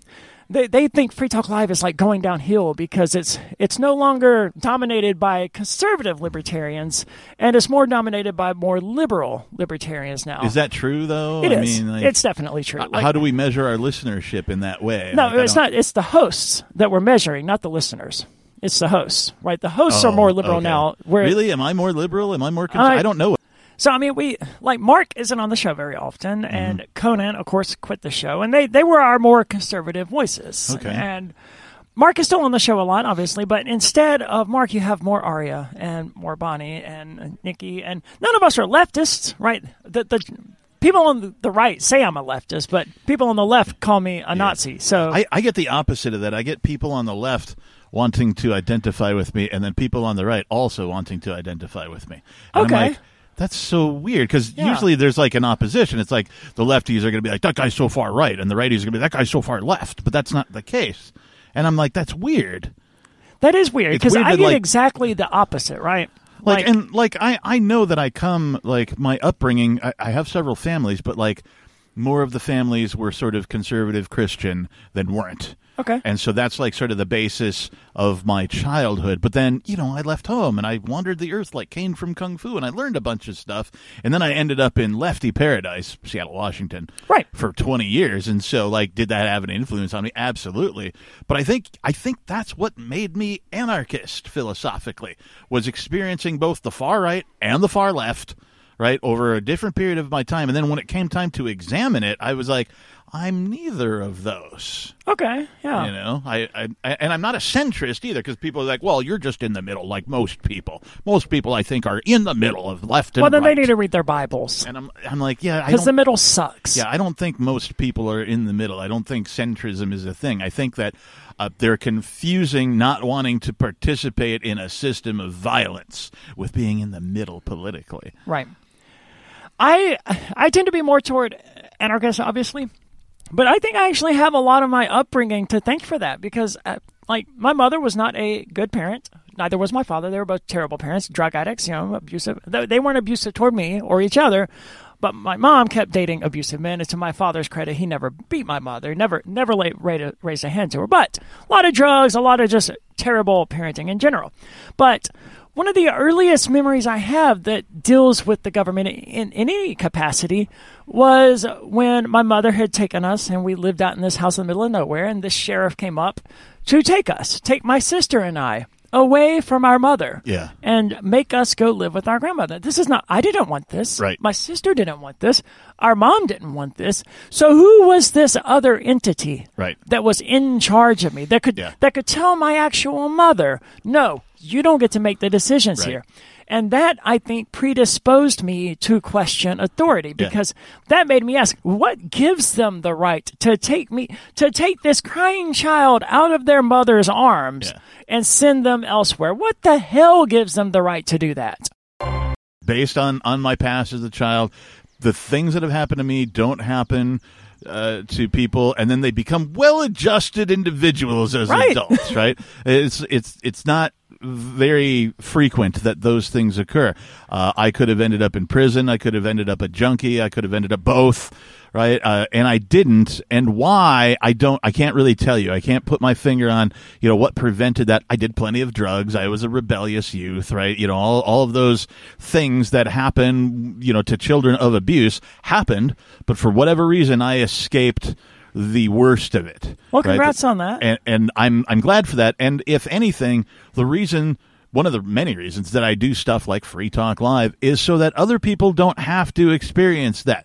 they, they think Free Talk Live is like going downhill because it's it's no longer dominated by conservative libertarians, and it's more dominated by more liberal libertarians now.
Is that true, though?
It
I
is.
mean, like,
it's definitely true. Like-
how do we measure our listenership in that way?
no,
Like,
it's not. It's the hosts that we're measuring, not the listeners. It's the hosts, right? The hosts
Oh,
are more liberal
okay.
now. Where
really? Am I more liberal? Am I more? Cons-
I-
I don't know.
So I mean, we like Mark isn't on the show very often,
Mm-hmm.
and Conan, of course, quit the show, and they they were our more conservative voices.
Okay.
And Mark is still on the show a lot, obviously, but instead of Mark, you have more Aria and more Bonnie and Nikki, and none of us are leftists, right? The, the people on the right say I'm a leftist, but people on the left call me a Nazi. So
I, I get the opposite of that. I get people on the left wanting to identify with me, and then people on the right also wanting to identify with me. And
Okay.
Like, that's so weird because
Yeah.
usually there's like an opposition. It's like the lefties are going to be like, that guy's so far right, and the righties are going to be, that guy's so far left. But that's not the case. And I'm like, that's weird.
that is weird because I get
like-
exactly the opposite, right?
like, and like I I know that I come like my upbringing I, I have several families but like more of the families were sort of conservative Christian than weren't.
Okay.
And so that's like sort of the basis of my childhood. But then, you know, I left home and I wandered the earth like Caine from Kung Fu and I learned a bunch of stuff. And then I ended up in Lefty Paradise, Seattle, Washington.
Right.
For 20 years. And so like did that have an influence on me? Absolutely. But I think I think that's what made me anarchist philosophically was experiencing both the far right and the far left right over a different period of my time and then when it came time to examine it i was like i'm neither of those
okay, yeah.
you know I, I I- and i'm not a centrist either because people are like well you're just in the middle like most people most people i think are in the middle of left and
well, then
right
they need to read their Bibles
and i'm i'm like yeah
because the middle sucks.
yeah, I don't think most people are in the middle. I don't think centrism is a thing. I think that uh, they're confusing not wanting to participate in a system of violence with being in the middle politically.
Right. I I tend to be more toward anarchist, obviously, but I think I actually have a lot of my upbringing to thank for that because, uh, like, my mother was not a good parent. Neither was my father. They were both terrible parents, drug addicts, you know, abusive. They weren't abusive toward me or each other, but my mom kept dating abusive men. And to my father's credit, he never beat my mother, never never raised a hand to her. But a lot of drugs, a lot of just terrible parenting in general. But one of the earliest memories I have that deals with the government in, in any capacity was when my mother had taken us and we lived out in this house in the middle of nowhere, and the sheriff came up to take us, take my sister and I away from our mother.
Yeah.
And make us go live with our grandmother. This is not, I didn't want this.
Right.
My sister didn't want this. Our mom didn't want this. So who was this other entity?
Right.
That was in charge of me that could
Yeah.
that could tell my actual mother, no, you don't get to make the decisions
Right.
here. And that I think predisposed me to question authority
Yeah.
because that made me ask, what gives them the right to take me to take this crying child out of their mother's arms
Yeah.
and send them elsewhere? What the hell gives them the right to do that?
Based on on my past as a child, the things that have happened to me don't happen uh, to people, and then they become well-adjusted individuals as
Right.
adults. Right? It's it's it's not very frequent that those things occur. Uh, I could have ended up in prison. I could have ended up a junkie. I could have ended up both. Right, uh, and I didn't, and why I don't, I can't really tell you. I can't put my finger on, you know, what prevented that. I did plenty of drugs. I was a rebellious youth, right? You know, all all of those things that happen, you know, to children of abuse happened, but for whatever reason, I escaped the worst of it.
Well,
right?
congrats on that.
and and I'm I'm glad for that. And if anything, the reason one of the many reasons that I do stuff like Free Talk Live is so that other people don't have to experience that.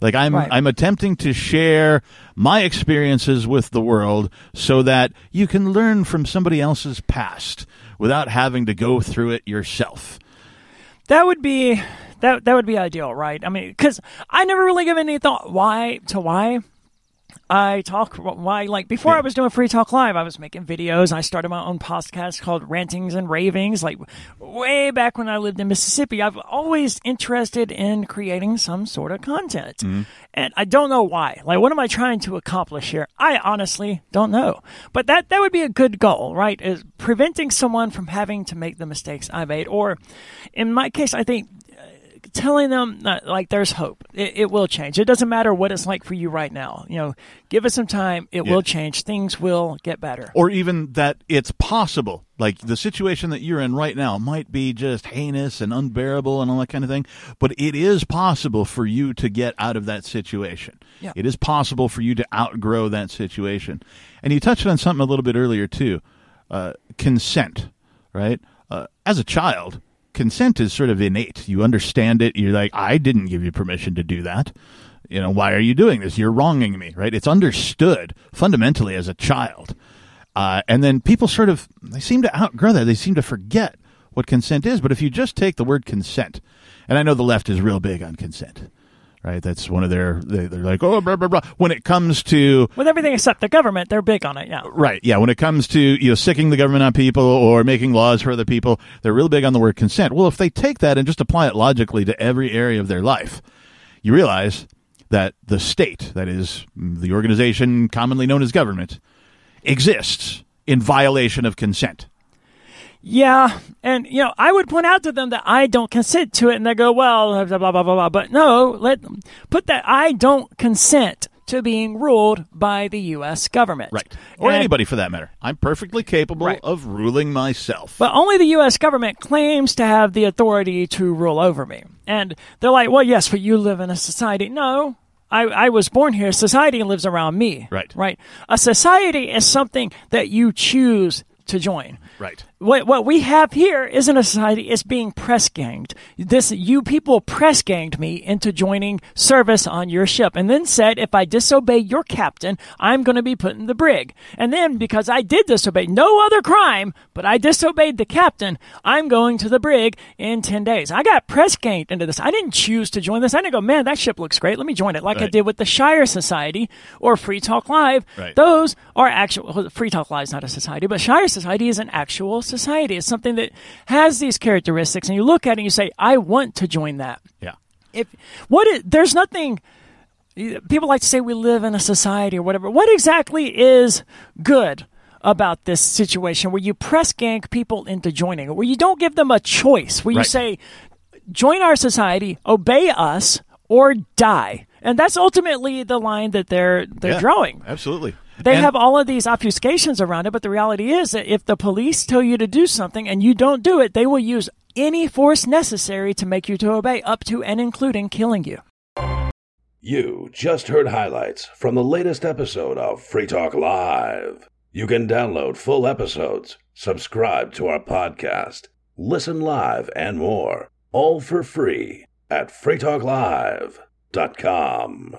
Like I'm
Right.
I'm attempting to share my experiences with the world so that you can learn from somebody else's past without having to go through it yourself.
That would be that that would be ideal, right? I mean, because I never really give any thought why to why I talk why like before I was doing Free Talk Live, I was making videos. I started my own podcast called Rantings and Ravings, like way back when I lived in Mississippi. I've always interested in creating some sort of content, mm-hmm. and I don't know why. Like, what am I trying to accomplish here? I honestly don't know. But that that would be a good goal, right? Is preventing someone from having to make the mistakes I made, or in my case, I think telling them uh, like there's hope. It, it will change. It doesn't matter what it's like for you right now. You know, give it some time. It
Yeah.
will change. Things will get better.
or even that it's possible. Like the situation that you're in right now might be just heinous and unbearable and all that kind of thing, but it is possible for you to get out of that situation.
Yeah.
It is possible for you to outgrow that situation. And you touched on something a little bit earlier too uh, consent, right? Uh, as a child, consent is sort of innate. You understand it. You're like, I didn't give you permission to do that. You know, why are you doing this? You're wronging me, right? It's understood fundamentally as a child. Uh, and then people sort of they seem to outgrow that. They seem to forget what consent is. But if you just take the word consent, and I know the left is real big on consent, right? That's one of their they, they're like oh blah blah blah. When it comes to
With everything except the government, they're big on it. Yeah.
Right. Yeah. When it comes to you know sicking the government on people or making laws for other people, they're real big on the word consent. Well, if they take that and just apply it logically to every area of their life, you realize that the state, that is the organization commonly known as government, exists in violation of consent.
Yeah, and you know, I would point out to them that I don't consent to it, and they go, "Well, blah blah blah blah blah." But no, let put that I don't consent to being ruled by the U.S. government,
Right. Or
And-
anybody for that matter. I'm perfectly capable
Right.
of ruling myself.
But only the U.S. government claims to have the authority to rule over me. And they're like, well, yes, but you live in a society. No, I, I was born here. Society lives around me.
Right.
Right. A society is something that you choose to join.
Right.
What what we have here isn't a society; it's being press ganged. This you people press ganged me into joining service on your ship, and then said if I disobey your captain, I'm going to be put in the brig. And then because I did disobey, no other crime, but I disobeyed the captain, I'm going to the brig in ten days. I got press ganged into this. I didn't choose to join this. I didn't go, man, that ship looks great. Let me join it, like I did with the Shire Society or Free Talk Live.
Right.
Those are actual. well, Free Talk Live is not a society, but Shire Society is an actual society. It's something that has these characteristics, and you look at it and you say, "I want to join that."
Yeah.
If what is, there's nothing. People like to say we live in a society or whatever. What exactly is good about this situation where you press gang people into joining where you don't give them a choice, where you say, join our society, obey us, or die. And that's ultimately the line that they're they're
Yeah.
drawing.
Absolutely.
They
And-
have all of these obfuscations around it, but the reality is that if the police tell you to do something and you don't do it, they will use any force necessary to make you to obey, up to and including killing you.
You just heard highlights from the latest episode of Free Talk Live. You can download full episodes, subscribe to our podcast, listen live, and more, all for free at freetalklive.com.